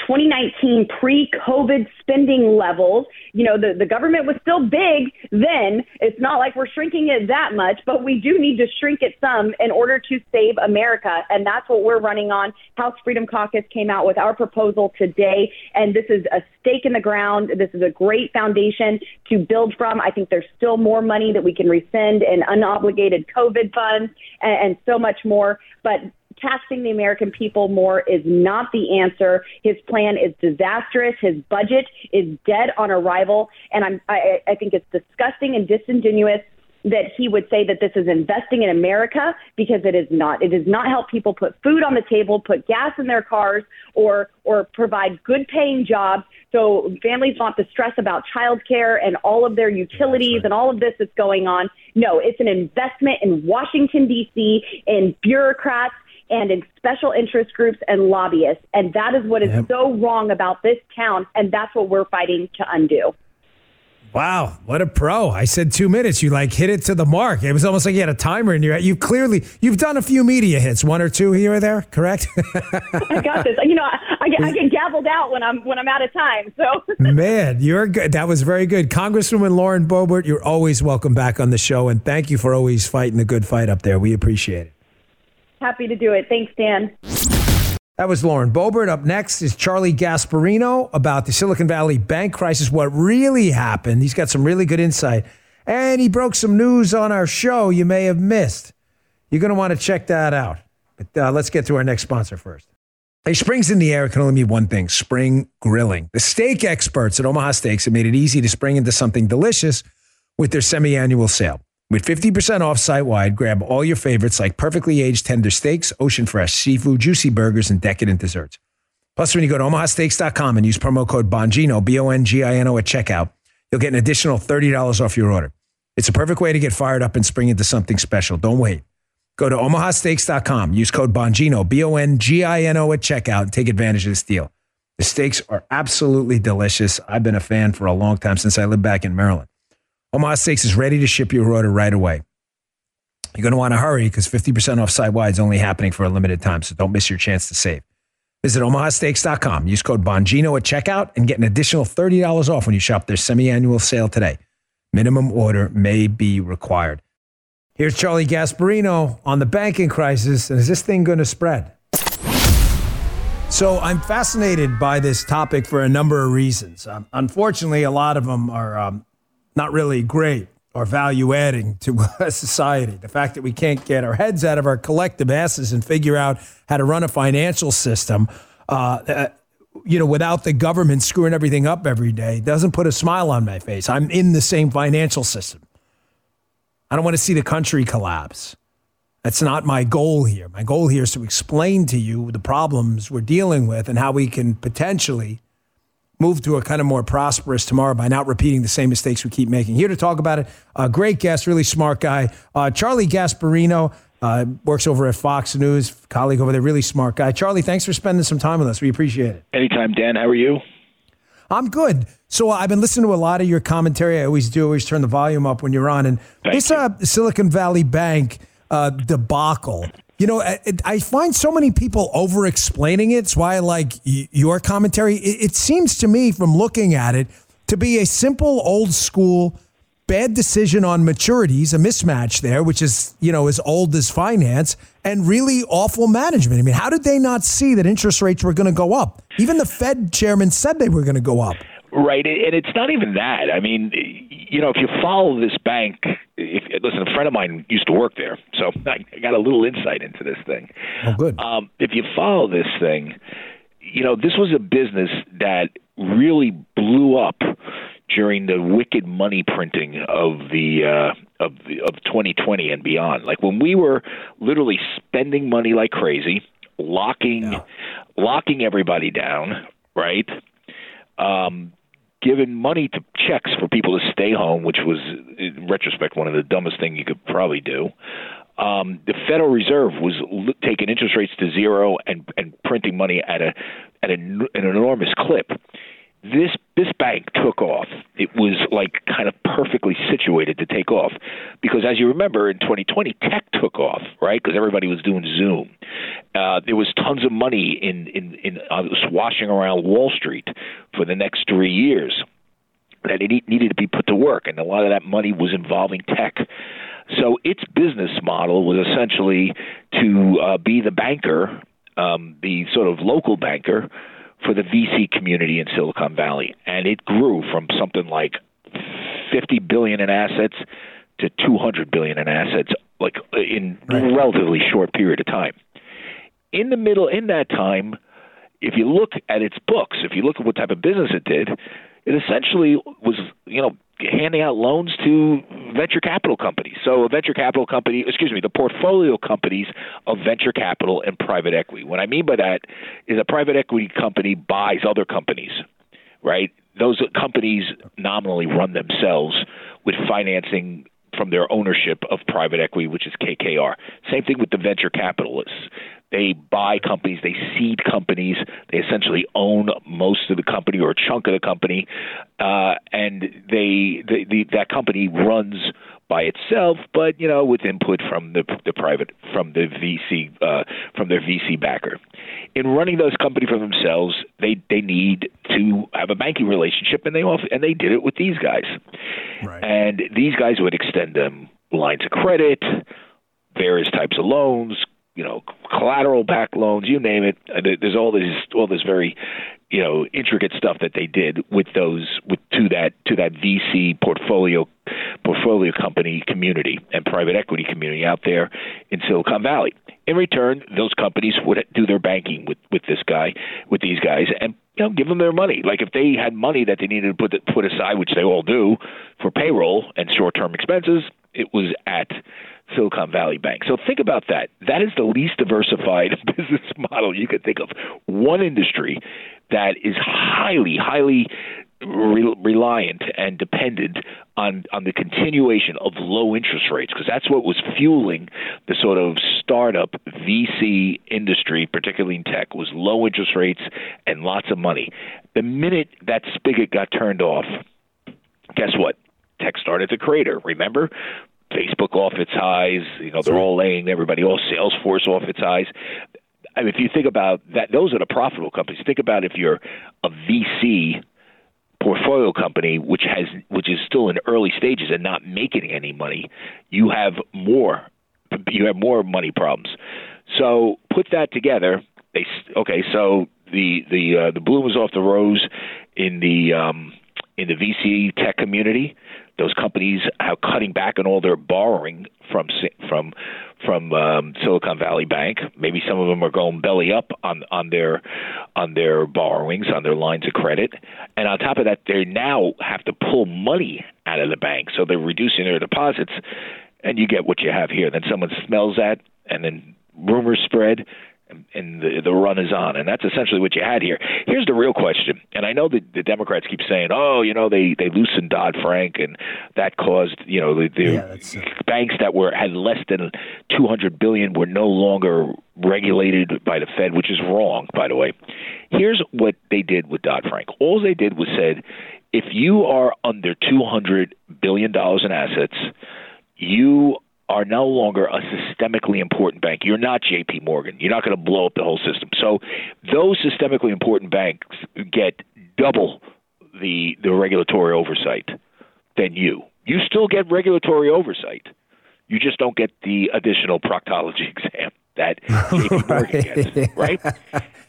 2019 pre-COVID spending levels. You know, the, the government was still big then. It's not like we're shrinking it that much, but we do need to shrink it some in order to save America. And that's what we're running on. House Freedom Caucus came out with our proposal today, and this is a stake in the ground. This is a great foundation to build from. I think there's still more money that we can rescind in unobligated COVID funds and, and so much more. But taxing the American people more is not the answer. His plan is disastrous. His budget is dead on arrival, and I'm, I, I think it's disgusting and disingenuous that he would say that this is investing in America because it is not. It does not help people put food on the table, put gas in their cars, or or provide good paying jobs. So families want the stress about childcare and all of their utilities right. and all of this that's going on. No, it's an investment in Washington D.C. in bureaucrats and in special interest groups and lobbyists. And that is what is yep. so wrong about this town. And that's what we're fighting to undo. Wow, what a pro! I said two minutes. You like hit it to the mark. It was almost like you had a timer in your. Head. You clearly you've done a few media hits, one or two here or there, correct? I got this. You know, I, I, get, I get gavelled out when I'm when I'm out of time. So man, you're good. That was very good, Congresswoman Lauren Boebert. You're always welcome back on the show, and thank you for always fighting the good fight up there. We appreciate it. Happy to do it. Thanks, Dan. That was Lauren Boebert. Up next is Charlie Gasparino about the Silicon Valley bank crisis, what really happened. He's got some really good insight. And he broke some news on our show you may have missed. You're going to want to check that out. But uh, let's get to our next sponsor first. Hey, spring's in the air. It can only mean one thing spring grilling. The steak experts at Omaha Steaks have made it easy to spring into something delicious with their semi annual sale. With 50% off site wide, grab all your favorites like perfectly aged tender steaks, ocean fresh seafood, juicy burgers, and decadent desserts. Plus, when you go to omahasteaks.com and use promo code Bongino, B O N G I N O, at checkout, you'll get an additional $30 off your order. It's a perfect way to get fired up and spring into something special. Don't wait. Go to omahasteaks.com, use code Bongino, B O N G I N O, at checkout, and take advantage of this deal. The steaks are absolutely delicious. I've been a fan for a long time since I lived back in Maryland. Omaha Steaks is ready to ship your order right away. You're going to want to hurry because 50% off site wide is only happening for a limited time, so don't miss your chance to save. Visit omahasteaks.com. Use code Bongino at checkout and get an additional $30 off when you shop their semi annual sale today. Minimum order may be required. Here's Charlie Gasparino on the banking crisis. And is this thing going to spread? So I'm fascinated by this topic for a number of reasons. Um, unfortunately, a lot of them are um, not really great or value adding to society. The fact that we can't get our heads out of our collective asses and figure out how to run a financial system, uh, uh, you know, without the government screwing everything up every day doesn't put a smile on my face. I'm in the same financial system. I don't want to see the country collapse. That's not my goal here. My goal here is to explain to you the problems we're dealing with and how we can potentially move to a kind of more prosperous tomorrow by not repeating the same mistakes we keep making. Here to talk about it, a great guest, really smart guy, uh, Charlie Gasparino. Uh, works over at Fox News, colleague over there, really smart guy. Charlie, thanks for spending some time with us. We appreciate it. Anytime, Dan. How are you? I'm good. So I've been listening to a lot of your commentary. I always do. always turn the volume up when you're on. And Thank this uh, Silicon Valley Bank uh, debacle you know, I find so many people over explaining it. It's why I like your commentary. It seems to me, from looking at it, to be a simple, old school, bad decision on maturities, a mismatch there, which is, you know, as old as finance, and really awful management. I mean, how did they not see that interest rates were going to go up? Even the Fed chairman said they were going to go up. Right, and it's not even that. I mean, you know, if you follow this bank, if listen, a friend of mine used to work there, so I got a little insight into this thing. Oh, good. Um, if you follow this thing, you know, this was a business that really blew up during the wicked money printing of the uh, of the, of 2020 and beyond. Like when we were literally spending money like crazy locking yeah. locking everybody down, right? Um, giving money to checks for people to stay home, which was, in retrospect, one of the dumbest things you could probably do. Um, the Federal Reserve was l- taking interest rates to zero and, and printing money at a at an, an enormous clip this this bank took off. It was like kind of perfectly situated to take off because, as you remember, in 2020, tech took off, right? Because everybody was doing Zoom. Uh, there was tons of money in in in uh, swashing around Wall Street for the next three years that it needed to be put to work, and a lot of that money was involving tech. So its business model was essentially to uh, be the banker, um, the sort of local banker for the VC community in Silicon Valley, and it grew from something like 50 billion in assets to 200 billion in assets, like in right. a relatively short period of time. In the middle, in that time, if you look at its books, if you look at what type of business it did, it essentially was, you know, handing out loans to venture capital companies. So a venture capital company, excuse me, the portfolio companies of venture capital and private equity. What I mean by that is a private equity company buys other companies, right? Those companies nominally run themselves with financing from their ownership of private equity, which is KKR. Same thing with the venture capitalists. They buy companies, they seed companies, they essentially own most of the company or a chunk of the company, uh, and they, they the, that company runs by itself, but you know with input from the the private from the VC uh, from their VC backer. In running those companies for themselves, they they need to have a banking relationship, and they often, and they did it with these guys. Right. And these guys would extend them lines of credit, various types of loans, you know, collateral back loans, you name it. Uh, there's all this all this very, you know, intricate stuff that they did with those with to that to that VC portfolio portfolio company community and private equity community out there in Silicon Valley. In return, those companies would do their banking with with this guy, with these guys, and you know, give them their money. Like if they had money that they needed to put put aside, which they all do, for payroll and short term expenses, it was at Silicon Valley Bank. So think about that. That is the least diversified business model you could think of. One industry that is highly, highly re- reliant and dependent on on the continuation of low interest rates because that's what was fueling the sort of startup VC industry, particularly in tech, was low interest rates and lots of money. The minute that spigot got turned off, guess what? Tech started to crater. Remember, Facebook off its highs. You know, they're all laying everybody, all Salesforce off its highs. I mean, if you think about that, those are the profitable companies. Think about if you're a VC portfolio company which has which is still in early stages and not making any money, you have more you have more money problems. So put that together. They okay. So the the uh, the bloom is off the rose in the um, in the VC tech community. Those companies are cutting back on all their borrowing from from from um, Silicon Valley Bank. Maybe some of them are going belly up on on their on their borrowings, on their lines of credit, and on top of that, they now have to pull money out of the bank, so they're reducing their deposits, and you get what you have here. Then someone smells that, and then rumors spread, and the, the run is on, and that's essentially what you had here. Here's the real question, and I know that the Democrats keep saying, "Oh, you know, they they loosened Dodd Frank, and that caused you know the, the yeah, banks that were had less than 200 billion were no longer regulated by the Fed, which is wrong, by the way." Here's what they did with Dodd Frank. All they did was said, if you are under 200 billion dollars in assets, you are no longer a systemically important bank. You're not JP Morgan. You're not going to blow up the whole system. So those systemically important banks get double the the regulatory oversight than you. You still get regulatory oversight. You just don't get the additional proctology exam that JP Morgan gets, right?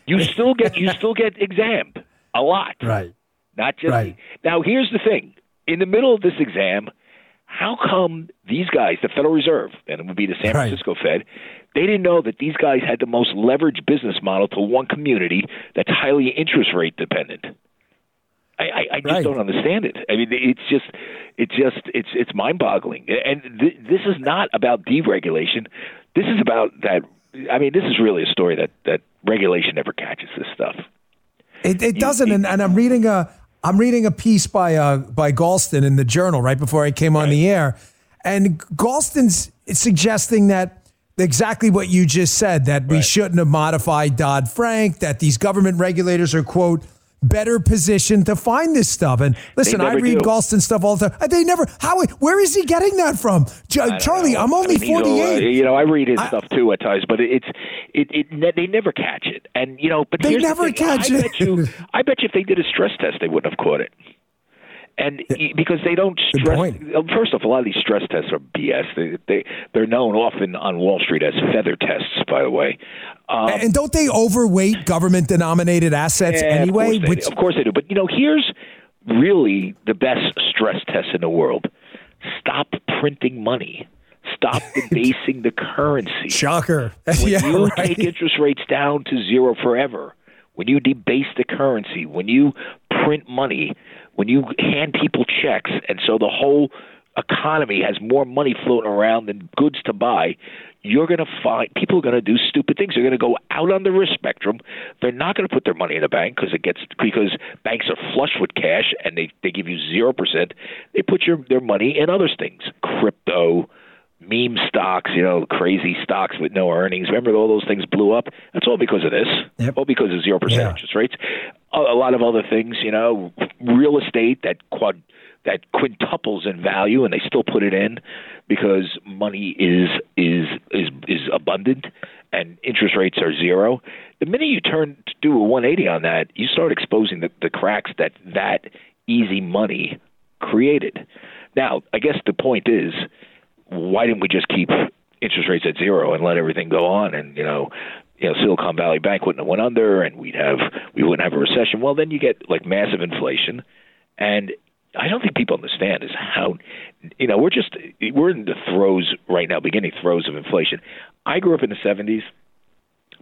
You still get you still get examined a lot. Right. Not just right. Now here's the thing. In the middle of this exam, how come these guys, the Federal Reserve, and it would be the San Francisco right. Fed, they didn't know that these guys had the most leveraged business model to one community that's highly interest rate dependent. I, I, I just right. don't understand it. I mean, it's just, it's just, it's it's mind-boggling. And th- this is not about deregulation. This is about that I mean, this is really a story that that regulation never catches this stuff. It, it doesn't, and, and I'm reading a I'm reading a piece by uh, by Galston in the Journal right before I came on the air, and Galston's suggesting that exactly what you just said that we shouldn't have modified Dodd Frank, that these government regulators are quote better positioned to find this stuff. And listen, I read do. Galston stuff all the time. They never. How? Where is he getting that from, J- I don't Charlie? know. I'm only I mean, you know, 48. uh, You know, I read his I- stuff too at times, but it's it, it they never catch it. And you know, but They the never thing. catch I it. Bet you, I bet you if they did a stress test, they wouldn't have caught it. And because they don't stress. uh, First off, a lot of these stress tests are BS. They they they're known often on Wall Street as feather tests. By the way, um, and don't they overweight government denominated assets yeah, anyway? Of course, they Which do. of course they do. But you know, here's really the best stress test in the world. Stop printing money. Stop debasing the currency. shocker. When yeah, you right. take interest rates down to zero forever, when you debase the currency, when you print money, when you hand people checks, and so the whole economy has more money floating around than goods to buy, you're going to find people are going to do stupid things. They're going to go out on the risk spectrum. They're not going to put their money in the bank because it gets because banks are flush with cash and they they give you zero percent. They put your their money in other things, crypto, meme stocks, you know, crazy stocks with no earnings. Remember all those things blew up? That's all because of this. Yep. All because of zero percent Yeah. interest rates. A, a lot of other things, you know, real estate that quad that quintuples in value, and they still put it in because money is is is is abundant and interest rates are zero. The minute you turn to do a 180 on that, you start exposing the, the cracks that that easy money created. Now, I guess the point is, why didn't we just keep interest rates at zero and let everything go on? And you know, you know, Silicon Valley Bank wouldn't have went under, and we'd have we wouldn't have a recession. Well, then you get like massive inflation, and I don't think people understand is how you know we're just we're in the throes right now, beginning throes of inflation. I grew up in the '70s.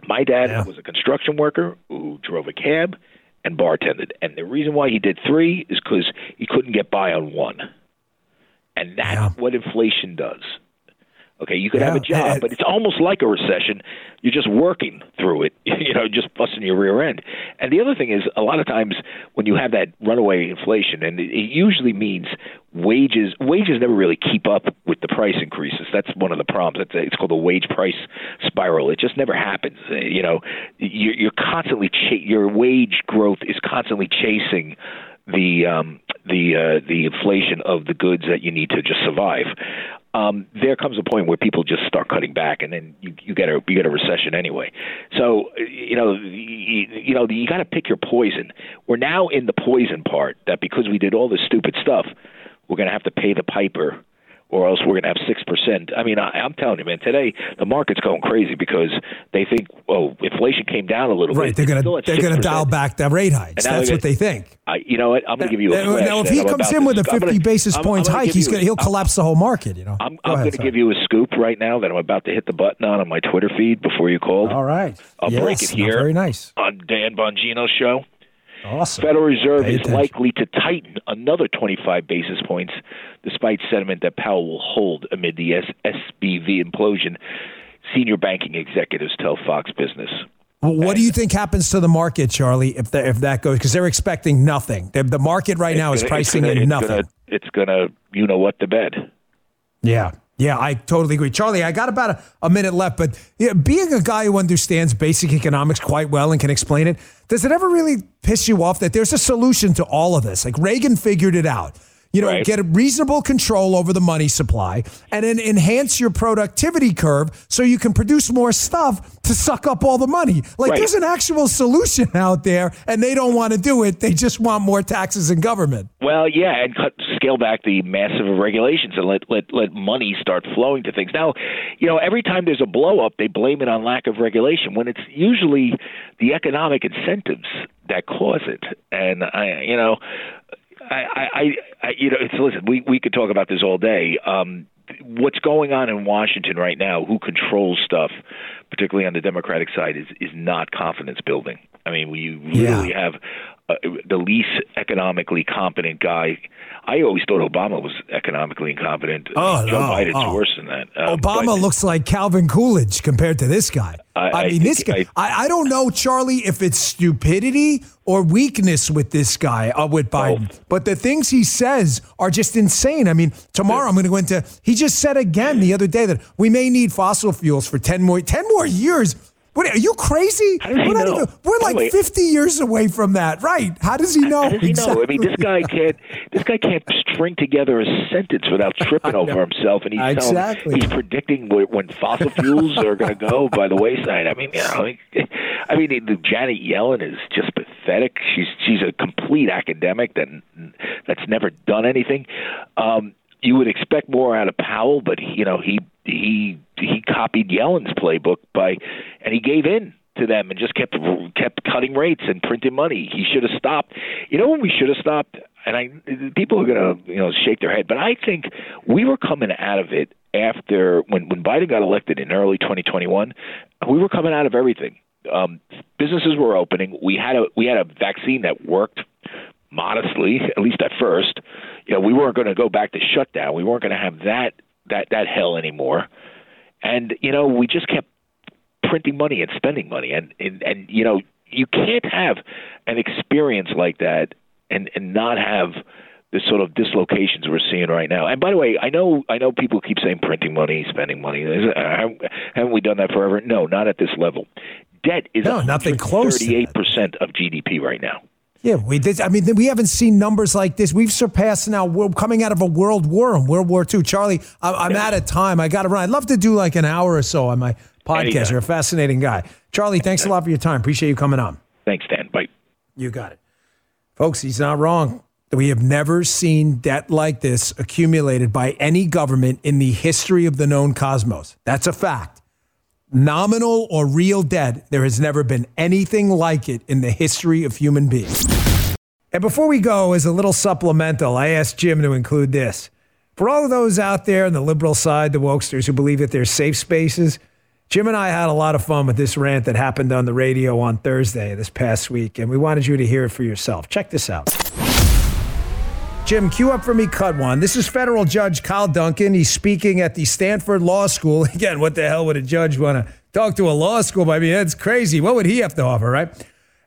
My dad Yeah. was a construction worker who drove a cab and bartended, and the reason why he did three is because he couldn't get by on one, and that's Yeah. what inflation does. Okay, you could have a Yeah, job, but it's almost like a recession. You're just working through it, you know, just busting your rear end. And the other thing is, a lot of times when you have that runaway inflation, and it it usually means wages wages never really keep up with the price increases. That's one of the problems. It's, it's called the wage price spiral. It just never happens. Uh, You know, you're, you're constantly cha- your wage growth is constantly chasing the um, the uh, the inflation of the goods that you need to just survive. Um, there comes a point where people just start cutting back, and then you, you get a you get a recession anyway. So you know you, you know you got to pick your poison. We're now in the poison part that because we did all this stupid stuff, we're going to have to pay the piper or else we're going to have six percent. I mean, I, I'm telling you, man. Today the market's going crazy because they think, oh, inflation came down a little Right, bit. Right, they're gonna they're gonna dial back the rate hikes. That's what they think. I, you know what? I'm going to give you a Now, now, if he comes in with a I'm 50 gonna- basis I'm- points I'm hike, he's gonna he'll I'm- collapse the whole market. You know. I'm, Go I'm going to give you a scoop right now that I'm about to hit the button on on my Twitter feed before you called. All right. I'll yes, break it here. Very nice. On Dan Bongino's show, Awesome. Federal Reserve is likely to tighten another 25 basis points, despite sentiment that Powell will hold amid the SVB implosion. Senior banking executives tell Fox Business. Well, what do you think happens to the market, Charlie, if that if that goes? Because they're expecting nothing. The, the market right now is gonna- pricing it's gonna, in it's nothing. Gonna, it's going to, you know what, the bed. Yeah. Yeah, I totally agree. Charlie, I got about a, a minute left, but being a guy who understands basic economics quite well and can explain it, does it ever really piss you off that there's a solution to all of this? Like Reagan figured it out. You know, Right. get a reasonable control over the money supply and then enhance your productivity curve so you can produce more stuff to suck up all the money. Like Right. there's an actual solution out there and they don't want to do it. They just want more taxes and government. Well, yeah, and cut, scale back the massive regulations and let, let let money start flowing to things. Now, you know, every time there's a blow up, they blame it on lack of regulation when it's usually the economic incentives that cause it. And I, you know, I, I, I, you know, it's listen. We we could talk about this all day. Um, what's going on in Washington right now? Who controls stuff, particularly on the Democratic side, is is not confidence building. I mean, we Yeah. really have a, uh, the least economically competent guy. I always thought Obama was economically incompetent. Oh, Joe no. Biden's Oh. worse than that. Uh, Obama but- looks like Calvin Coolidge compared to this guy. I- I, I mean, this guy. I, I don't know, Charlie, if it's stupidity or weakness with this guy, uh, with Biden. But the things he says are just insane. I mean, tomorrow I'm going to go into. He just said again the other day that we may need fossil fuels for ten more ten more years. What are you crazy? How does he we're even. We're like the 50 years away from that, right? How does he know? How does he know? I mean, this guy can't. This guy can't string together a sentence without tripping over himself, and he's telling- he's predicting wh- when fossil fuels are going to go by the wayside. I mean, you know, I mean, the Janet Yellen is just pathetic. She's she's a complete academic that that's never done anything. Um, you would expect more out of Powell, but you know, he he he copied Yellen's playbook by, and he gave in to them and just kept kept cutting rates and printing money. He should have stopped. You know when we should have stopped, and I people are gonna you know shake their head, but I think we were coming out of it after when when Biden got elected in early 2021. We were coming out of everything. Um, businesses were opening. We had a we had a vaccine that worked modestly, at least at first. You know, we weren't going to go back to shutdown. We weren't going to have that that that hell anymore. And you know, we just kept printing money and spending money and and, and you know you can't have an experience like that and and not have the sort of dislocations we're seeing right now. And by the way, I know I know people keep saying printing money, spending money. Uh, haven't haven't we done that forever? No, not at this level. Debt is No, nothing close. Thirty-eight percent of GDP right now. Yeah, we did. I mean, we haven't seen numbers like this. We've surpassed now. We're coming out of a world war and World War II. Charlie, I, I'm out of time. I got to run. I'd love to do like an hour or so on my podcast. Anytime. You're a fascinating guy. Charlie, thanks a lot for your time. Appreciate you coming on. Thanks, Dan. Bye. You got it. Folks, he's not wrong. We have never seen debt like this accumulated by any government in the history of the known cosmos. That's a fact. Nominal or real debt, there has never been anything like it in the history of human beings. And before we go, as a little supplemental, I asked Jim to include this. For all of those out there on the liberal side, the wokesters who believe that there's safe spaces, Jim and I had a lot of fun with this rant that happened on the radio on Thursday this past week, and we wanted you to hear it for yourself. Check this out. Jim, cue up for me, cut one. This is federal judge Kyle Duncan. He's speaking at the Stanford Law School. Again, what the hell would a judge want to talk to a law school? I mean, that's crazy. What would he have to offer, right?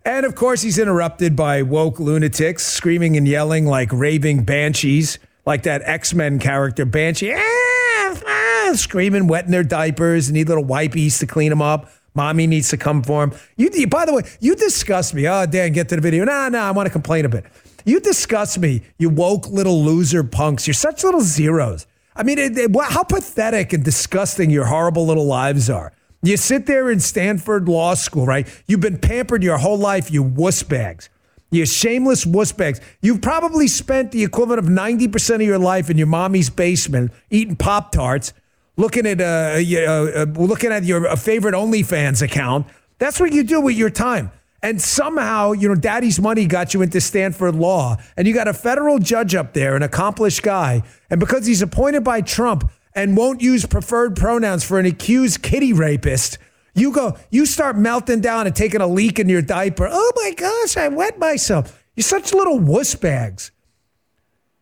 And of course, he's interrupted by woke lunatics screaming and yelling like raving banshees, like that X Men character, Banshee, ah, ah, screaming, wetting their diapers, need little wipies to clean them up. Mommy needs to come for him. You, you- by the way, you disgust me. Oh, Dan, get to the video. Nah, nah, I want to complain a bit. You disgust me, you woke little loser punks. You're such little zeros. I mean, it, it- how pathetic and disgusting your horrible little lives are. You sit there in Stanford Law School, right? You've been pampered your whole life, you wuss bags. You shameless wuss bags. You've probably spent the equivalent of 90% of your life in your mommy's basement eating Pop Tarts, looking at uh, you uh, looking at your uh, favorite OnlyFans account. That's what you do with your time. And somehow, you know, daddy's money got you into Stanford Law, and you got a federal judge up there, an accomplished guy. And because he's appointed by Trump and won't use preferred pronouns for an accused kitty rapist, you go, you start melting down and taking a leak in your diaper. Oh my gosh, I wet myself. You're such little wuss bags.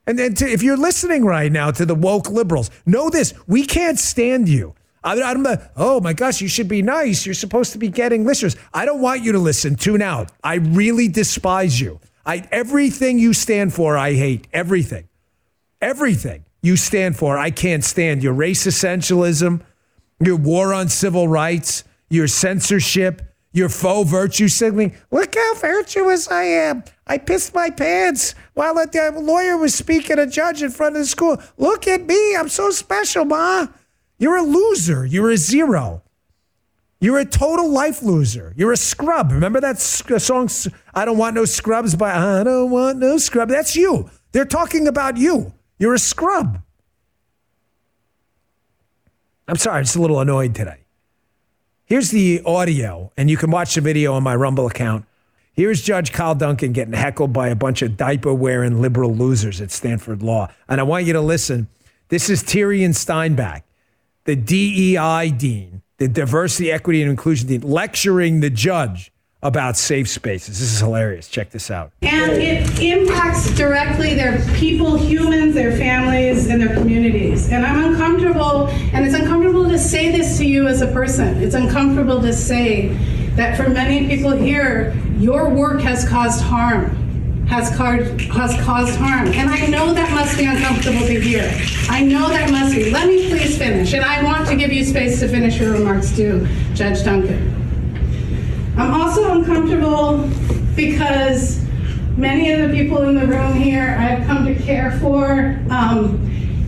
And then to, if you're listening right now to the woke liberals, know this: we can't stand you. I, I'm not, oh my gosh, you should be nice. You're supposed to be getting listeners. I don't want you to listen. Tune out. I really despise you. I everything you stand for, I hate. Everything, everything you stand for, I can't stand. Your race essentialism, your war on civil rights, your censorship, your faux virtue signaling. Look how virtuous I am. I pissed my pants while the lawyer was speaking a judge in front of the school. Look at me. I'm so special, Ma. You're a loser. You're a zero. You're a total life loser. You're a scrub. Remember that uh, song, I Don't Want No Scrubs by I Don't Want No Scrub? That's you. They're talking about you. You're a scrub. I'm sorry, I'm just a little annoyed today. Here's the audio, and you can watch the video on my Rumble account. Here's Judge Kyle Duncan getting heckled by a bunch of diaper wearing liberal losers at Stanford Law. And I want you to listen. This is Tirien Steinbach, the DEI dean, the diversity, equity, and inclusion dean, lecturing the judge about safe spaces. This is hilarious. Check this out. And it impacts directly their people, humans, their families, and their communities. And I'm uncomfortable, and it's uncomfortable to say this to you as a person. It's uncomfortable to say that for many people here, your work has caused harm. Has caused, has caused harm. And I know that must be uncomfortable to hear. I know that must be. Let me please finish. And I want to give you space to finish your remarks too, Judge Duncan. I'm also uncomfortable because many of the people in the room here I've come to care for. Um,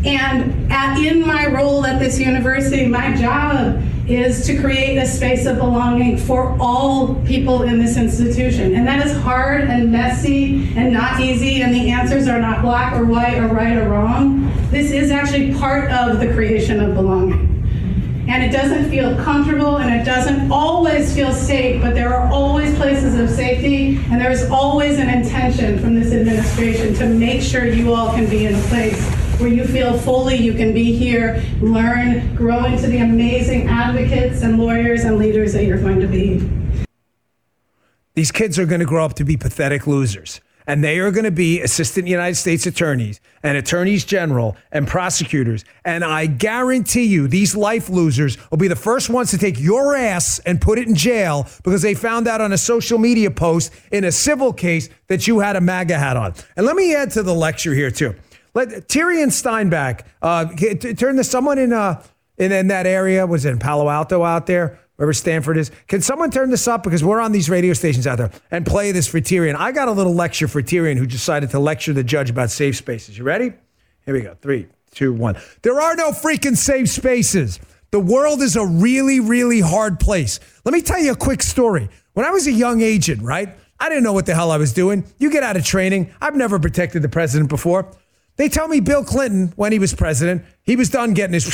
and at, in my role at this university, my job is to create a space of belonging for all people in this institution. And that is hard and messy and not easy, and the answers are not black or white or right or wrong. This is actually part of the creation of belonging and it doesn't feel comfortable and it doesn't always feel safe, but there are always places of safety and there is always an intention from this administration to make sure you all can be in a place where you feel fully you can be here, learn, grow into the amazing advocates and lawyers and leaders that you're going to be. These kids are going to grow up to be pathetic losers and they are going to be assistant United States attorneys and attorneys general and prosecutors. And I guarantee you, these life losers will be the first ones to take your ass and put it in jail because they found out on a social media post in a civil case that you had a MAGA hat on. And let me add to the lecture here, too. Let Tirien Steinbach uh, turn to someone in, uh, in, in that area, was it in Palo Alto out there? Wherever Stanford is. Can someone turn this up? Because we're on these radio stations out there and play this for Tirien. I got a little lecture for Tirien who decided to lecture the judge about safe spaces. You ready? Here we go. Three, two, one. There are no freaking safe spaces. The world is a really, really hard place. Let me tell you a quick story. When I was a young agent, right? I didn't know what the hell I was doing. You get out of training. I've never protected the president before. They tell me Bill Clinton, when he was president, he was done getting his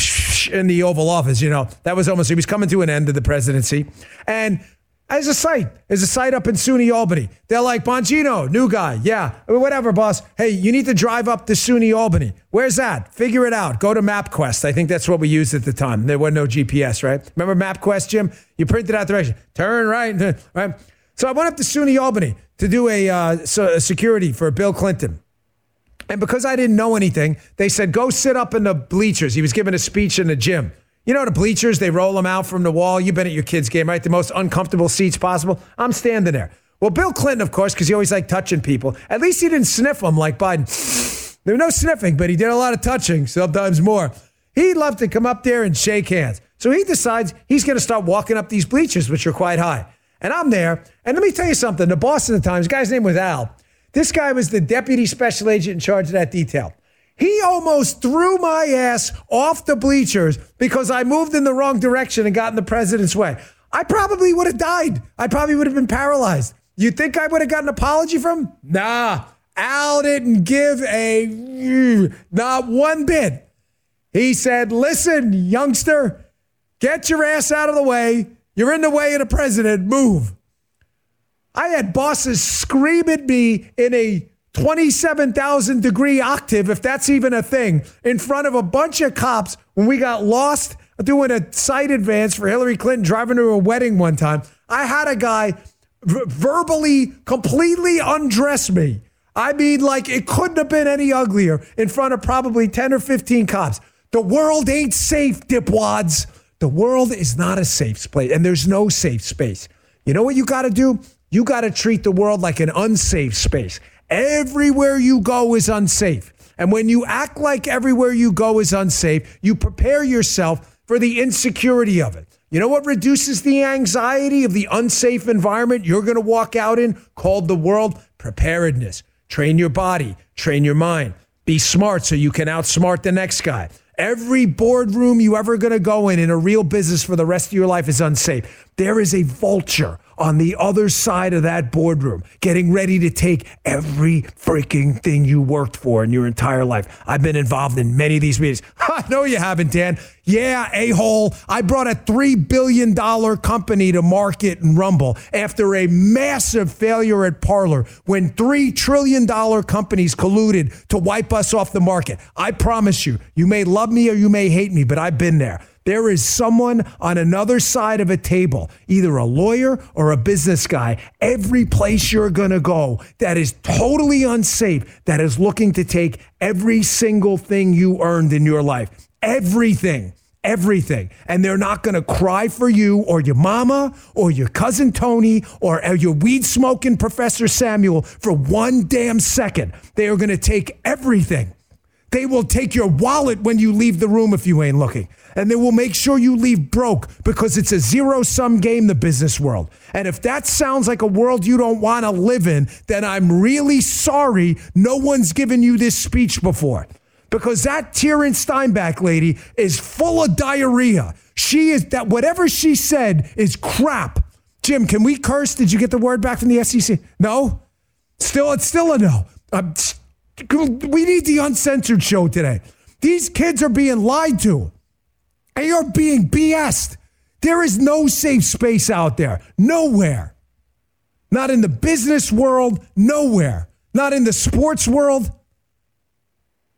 in the Oval Office. You know, that was almost, he was coming to an end of the presidency. And as a site, as a site up in SUNY Albany, they're like, Bongino, new guy. Yeah, whatever, boss. Hey, you need to drive up to SUNY Albany. Where's that? Figure it out. Go to MapQuest. I think that's what we used at the time. There were no GPS, right? Remember MapQuest, Jim? You printed out direction. Turn right, right? So I went up to SUNY Albany to do a, uh, so, a security for Bill Clinton. And because I didn't know anything, they said, go sit up in the bleachers. He was giving a speech in the gym. You know the bleachers, they roll them out from the wall. You've been at your kid's game, right? The most uncomfortable seats possible. I'm standing there. Well, Bill Clinton, of course, because he always liked touching people. At least he didn't sniff them like Biden. There was no sniffing, but he did a lot of touching, sometimes more. He'd love to come up there and shake hands. So he decides he's going to start walking up these bleachers, which are quite high. And I'm there. And let me tell you something. The boss at the time, guy's name was Al. This guy was the deputy special agent in charge of that detail. He almost threw my ass off the bleachers because I moved in the wrong direction and got in the president's way. I probably would have died. I probably would have been paralyzed. You think I would have got an apology from him? Nah. Al didn't give a not one bit. He said, Listen, youngster, get your ass out of the way. You're in the way of the president. Move. I had bosses scream at me in a 27,000 degree octave, if that's even a thing, in front of a bunch of cops when we got lost doing a site advance for Hillary Clinton driving to a wedding one time. I had a guy v- verbally completely undress me. I mean, like it couldn't have been any uglier in front of probably 10 or 15 cops. The world ain't safe, dipwads. The world is not a safe place, and there's no safe space. You know what you got to do? You got to treat the world like an unsafe space. Everywhere you go is unsafe. And when you act like everywhere you go is unsafe, you prepare yourself for the insecurity of it. You know what reduces the anxiety of the unsafe environment you're going to walk out in called the world? Preparedness. Train your body, train your mind. Be smart so you can outsmart the next guy. Every boardroom you ever going to go in in a real business for the rest of your life is unsafe. There is a vulture on the other side of that boardroom, getting ready to take every freaking thing you worked for in your entire life. I've been involved in many of these meetings. I know you haven't, Dan. Yeah, a hole. I brought a $3 billion company to market and Rumble after a massive failure at Parler when $3 trillion companies colluded to wipe us off the market. I promise you, you may love me or you may hate me, but I've been there. There is someone on another side of a table, either a lawyer or a business guy, every place you're going to go that is totally unsafe, that is looking to take every single thing you earned in your life. Everything everything. And they're not going to cry for you or your mama or your cousin Tony or your weed smoking Professor Samuel for one damn second. They are going to take everything. They will take your wallet when you leave the room if you ain't looking. And they will make sure you leave broke because it's a zero sum game, the business world. And if that sounds like a world you don't want to live in, then I'm really sorry no one's given you this speech before because that Taryn Steinbach lady is full of diarrhea. She is that whatever she said is crap. Jim, can we curse? Did you get the word back from the SEC? No? Still, it's still a no. Um, we need the uncensored show today. These kids are being lied to. They are being BS'd. There is no safe space out there. Nowhere. Not in the business world, nowhere. Not in the sports world,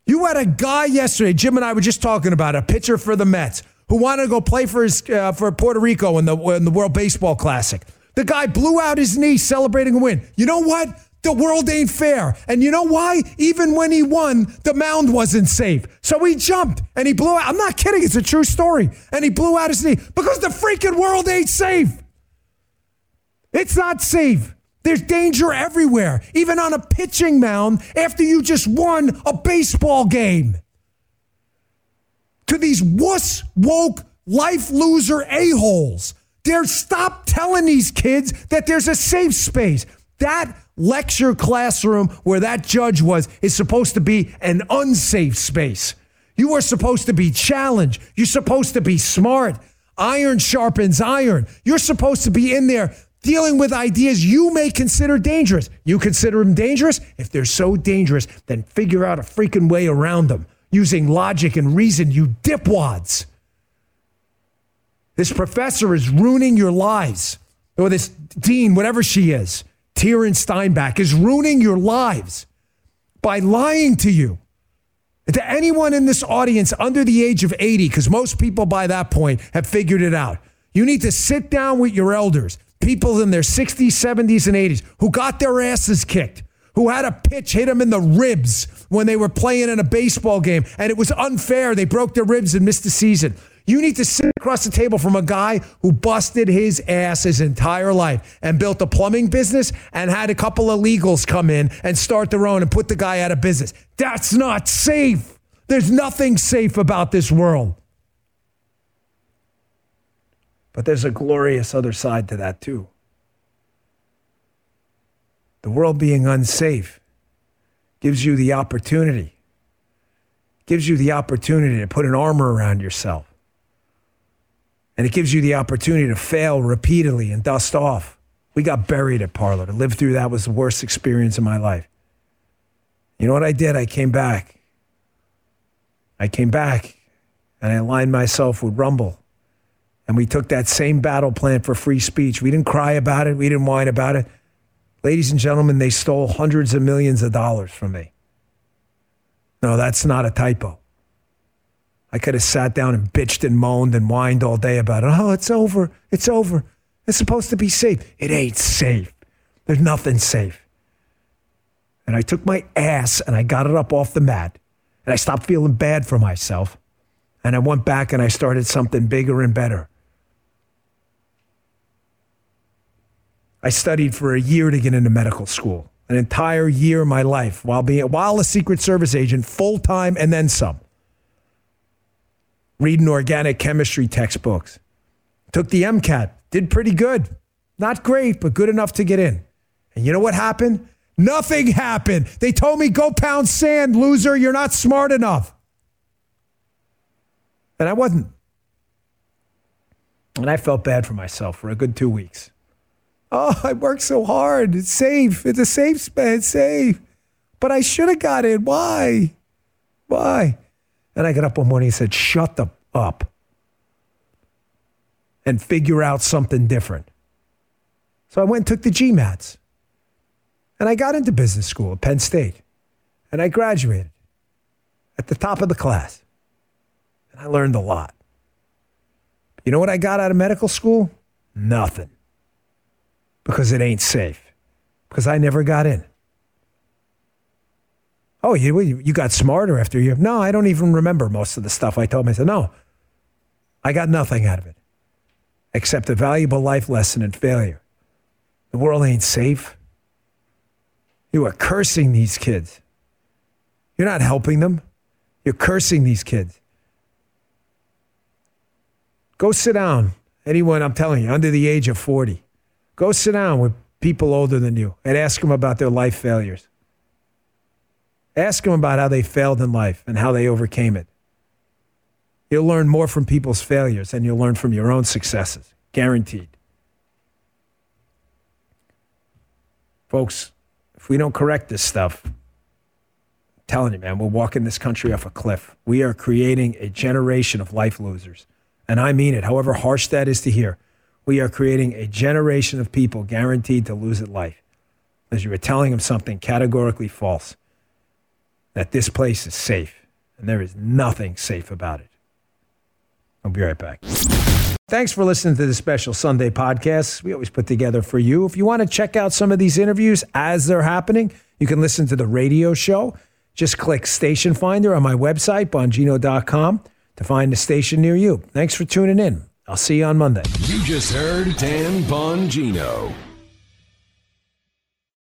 you had a guy yesterday, Jim and I were just talking about a pitcher for the Mets who wanted to go play for his uh, for Puerto Rico in the in the World Baseball Classic. The guy blew out his knee celebrating a win. You know what? The world ain't fair. And you know why? Even when he won, the mound wasn't safe. So he jumped and he blew out. I'm not kidding. It's a true story. And he blew out his knee because the freaking world ain't safe. It's not safe. There's danger everywhere, even on a pitching mound after you just won a baseball game. To these wuss, woke, life loser a-holes. There, stop telling these kids that there's a safe space. That lecture classroom where that judge was is supposed to be an unsafe space. You are supposed to be challenged. You're supposed to be smart. Iron sharpens iron. You're supposed to be in there dealing with ideas you may consider dangerous. You consider them dangerous? If they're so dangerous, then figure out a freaking way around them using logic and reason, you dipwads. This professor is ruining your lives. Or this dean, whatever she is, Taryn Steinbach, is ruining your lives by lying to you. To anyone in this audience under the age of 80, because most people by that point have figured it out, you need to sit down with your elders people in their 60s, 70s, and 80s who got their asses kicked, who had a pitch hit them in the ribs when they were playing in a baseball game, and it was unfair. They broke their ribs and missed the season. You need to sit across the table from a guy who busted his ass his entire life and built a plumbing business and had a couple of legals come in and start their own and put the guy out of business. That's not safe. There's nothing safe about this world. But there's a glorious other side to that, too. The world being unsafe gives you the opportunity, gives you the opportunity to put an armor around yourself. And it gives you the opportunity to fail repeatedly and dust off. We got buried at Parler. To live through that was the worst experience of my life. You know what I did? I came back. I came back and I aligned myself with Rumble. And we took that same battle plan for free speech. We didn't cry about it. We didn't whine about it. Ladies and gentlemen, they stole hundreds of millions of dollars from me. No, that's not a typo. I could have sat down and bitched and moaned and whined all day about it. Oh, it's over. It's over. It's supposed to be safe. It ain't safe. There's nothing safe. And I took my ass and I got it up off the mat and I stopped feeling bad for myself. And I went back and I started something bigger and better. I studied for a year to get into medical school, an entire year of my life while being while a Secret Service agent, full time and then some. Reading organic chemistry textbooks. Took the MCAT, did pretty good. Not great, but good enough to get in. And you know what happened? Nothing happened. They told me, go pound sand, loser. You're not smart enough. And I wasn't. And I felt bad for myself for a good two weeks. Oh, I worked so hard. It's safe. It's a safe. It's safe. But I should have got in. Why? Why? And I got up one morning and said, shut the up and figure out something different. So I went and took the GMATs. And I got into business school at Penn State. And I graduated at the top of the class. And I learned a lot. You know what I got out of medical school? Nothing. Because it ain't safe. Because I never got in. Oh, you, you got smarter after you. No, I don't even remember most of the stuff I told him. I said, No, I got nothing out of it except a valuable life lesson in failure. The world ain't safe. You are cursing these kids. You're not helping them. You're cursing these kids. Go sit down. Anyone, I'm telling you, under the age of 40, go sit down with people older than you and ask them about their life failures. Ask them about how they failed in life and how they overcame it. You'll learn more from people's failures than you'll learn from your own successes. Guaranteed. Folks, if we don't correct this stuff, I'm telling you, man, we're walking this country off a cliff. We are creating a generation of life losers. And I mean it, however harsh that is to hear. We are creating a generation of people guaranteed to lose at life because you were telling them something categorically false that this place is safe. And there is nothing safe about it. I'll be right back. Thanks for listening to the special Sunday podcast we always put together for you. If you want to check out some of these interviews as they're happening, you can listen to the radio show. Just click Station Finder on my website, bongino.com, to find a station near you. Thanks for tuning in. I'll see you on Monday. You just heard Dan Bongino.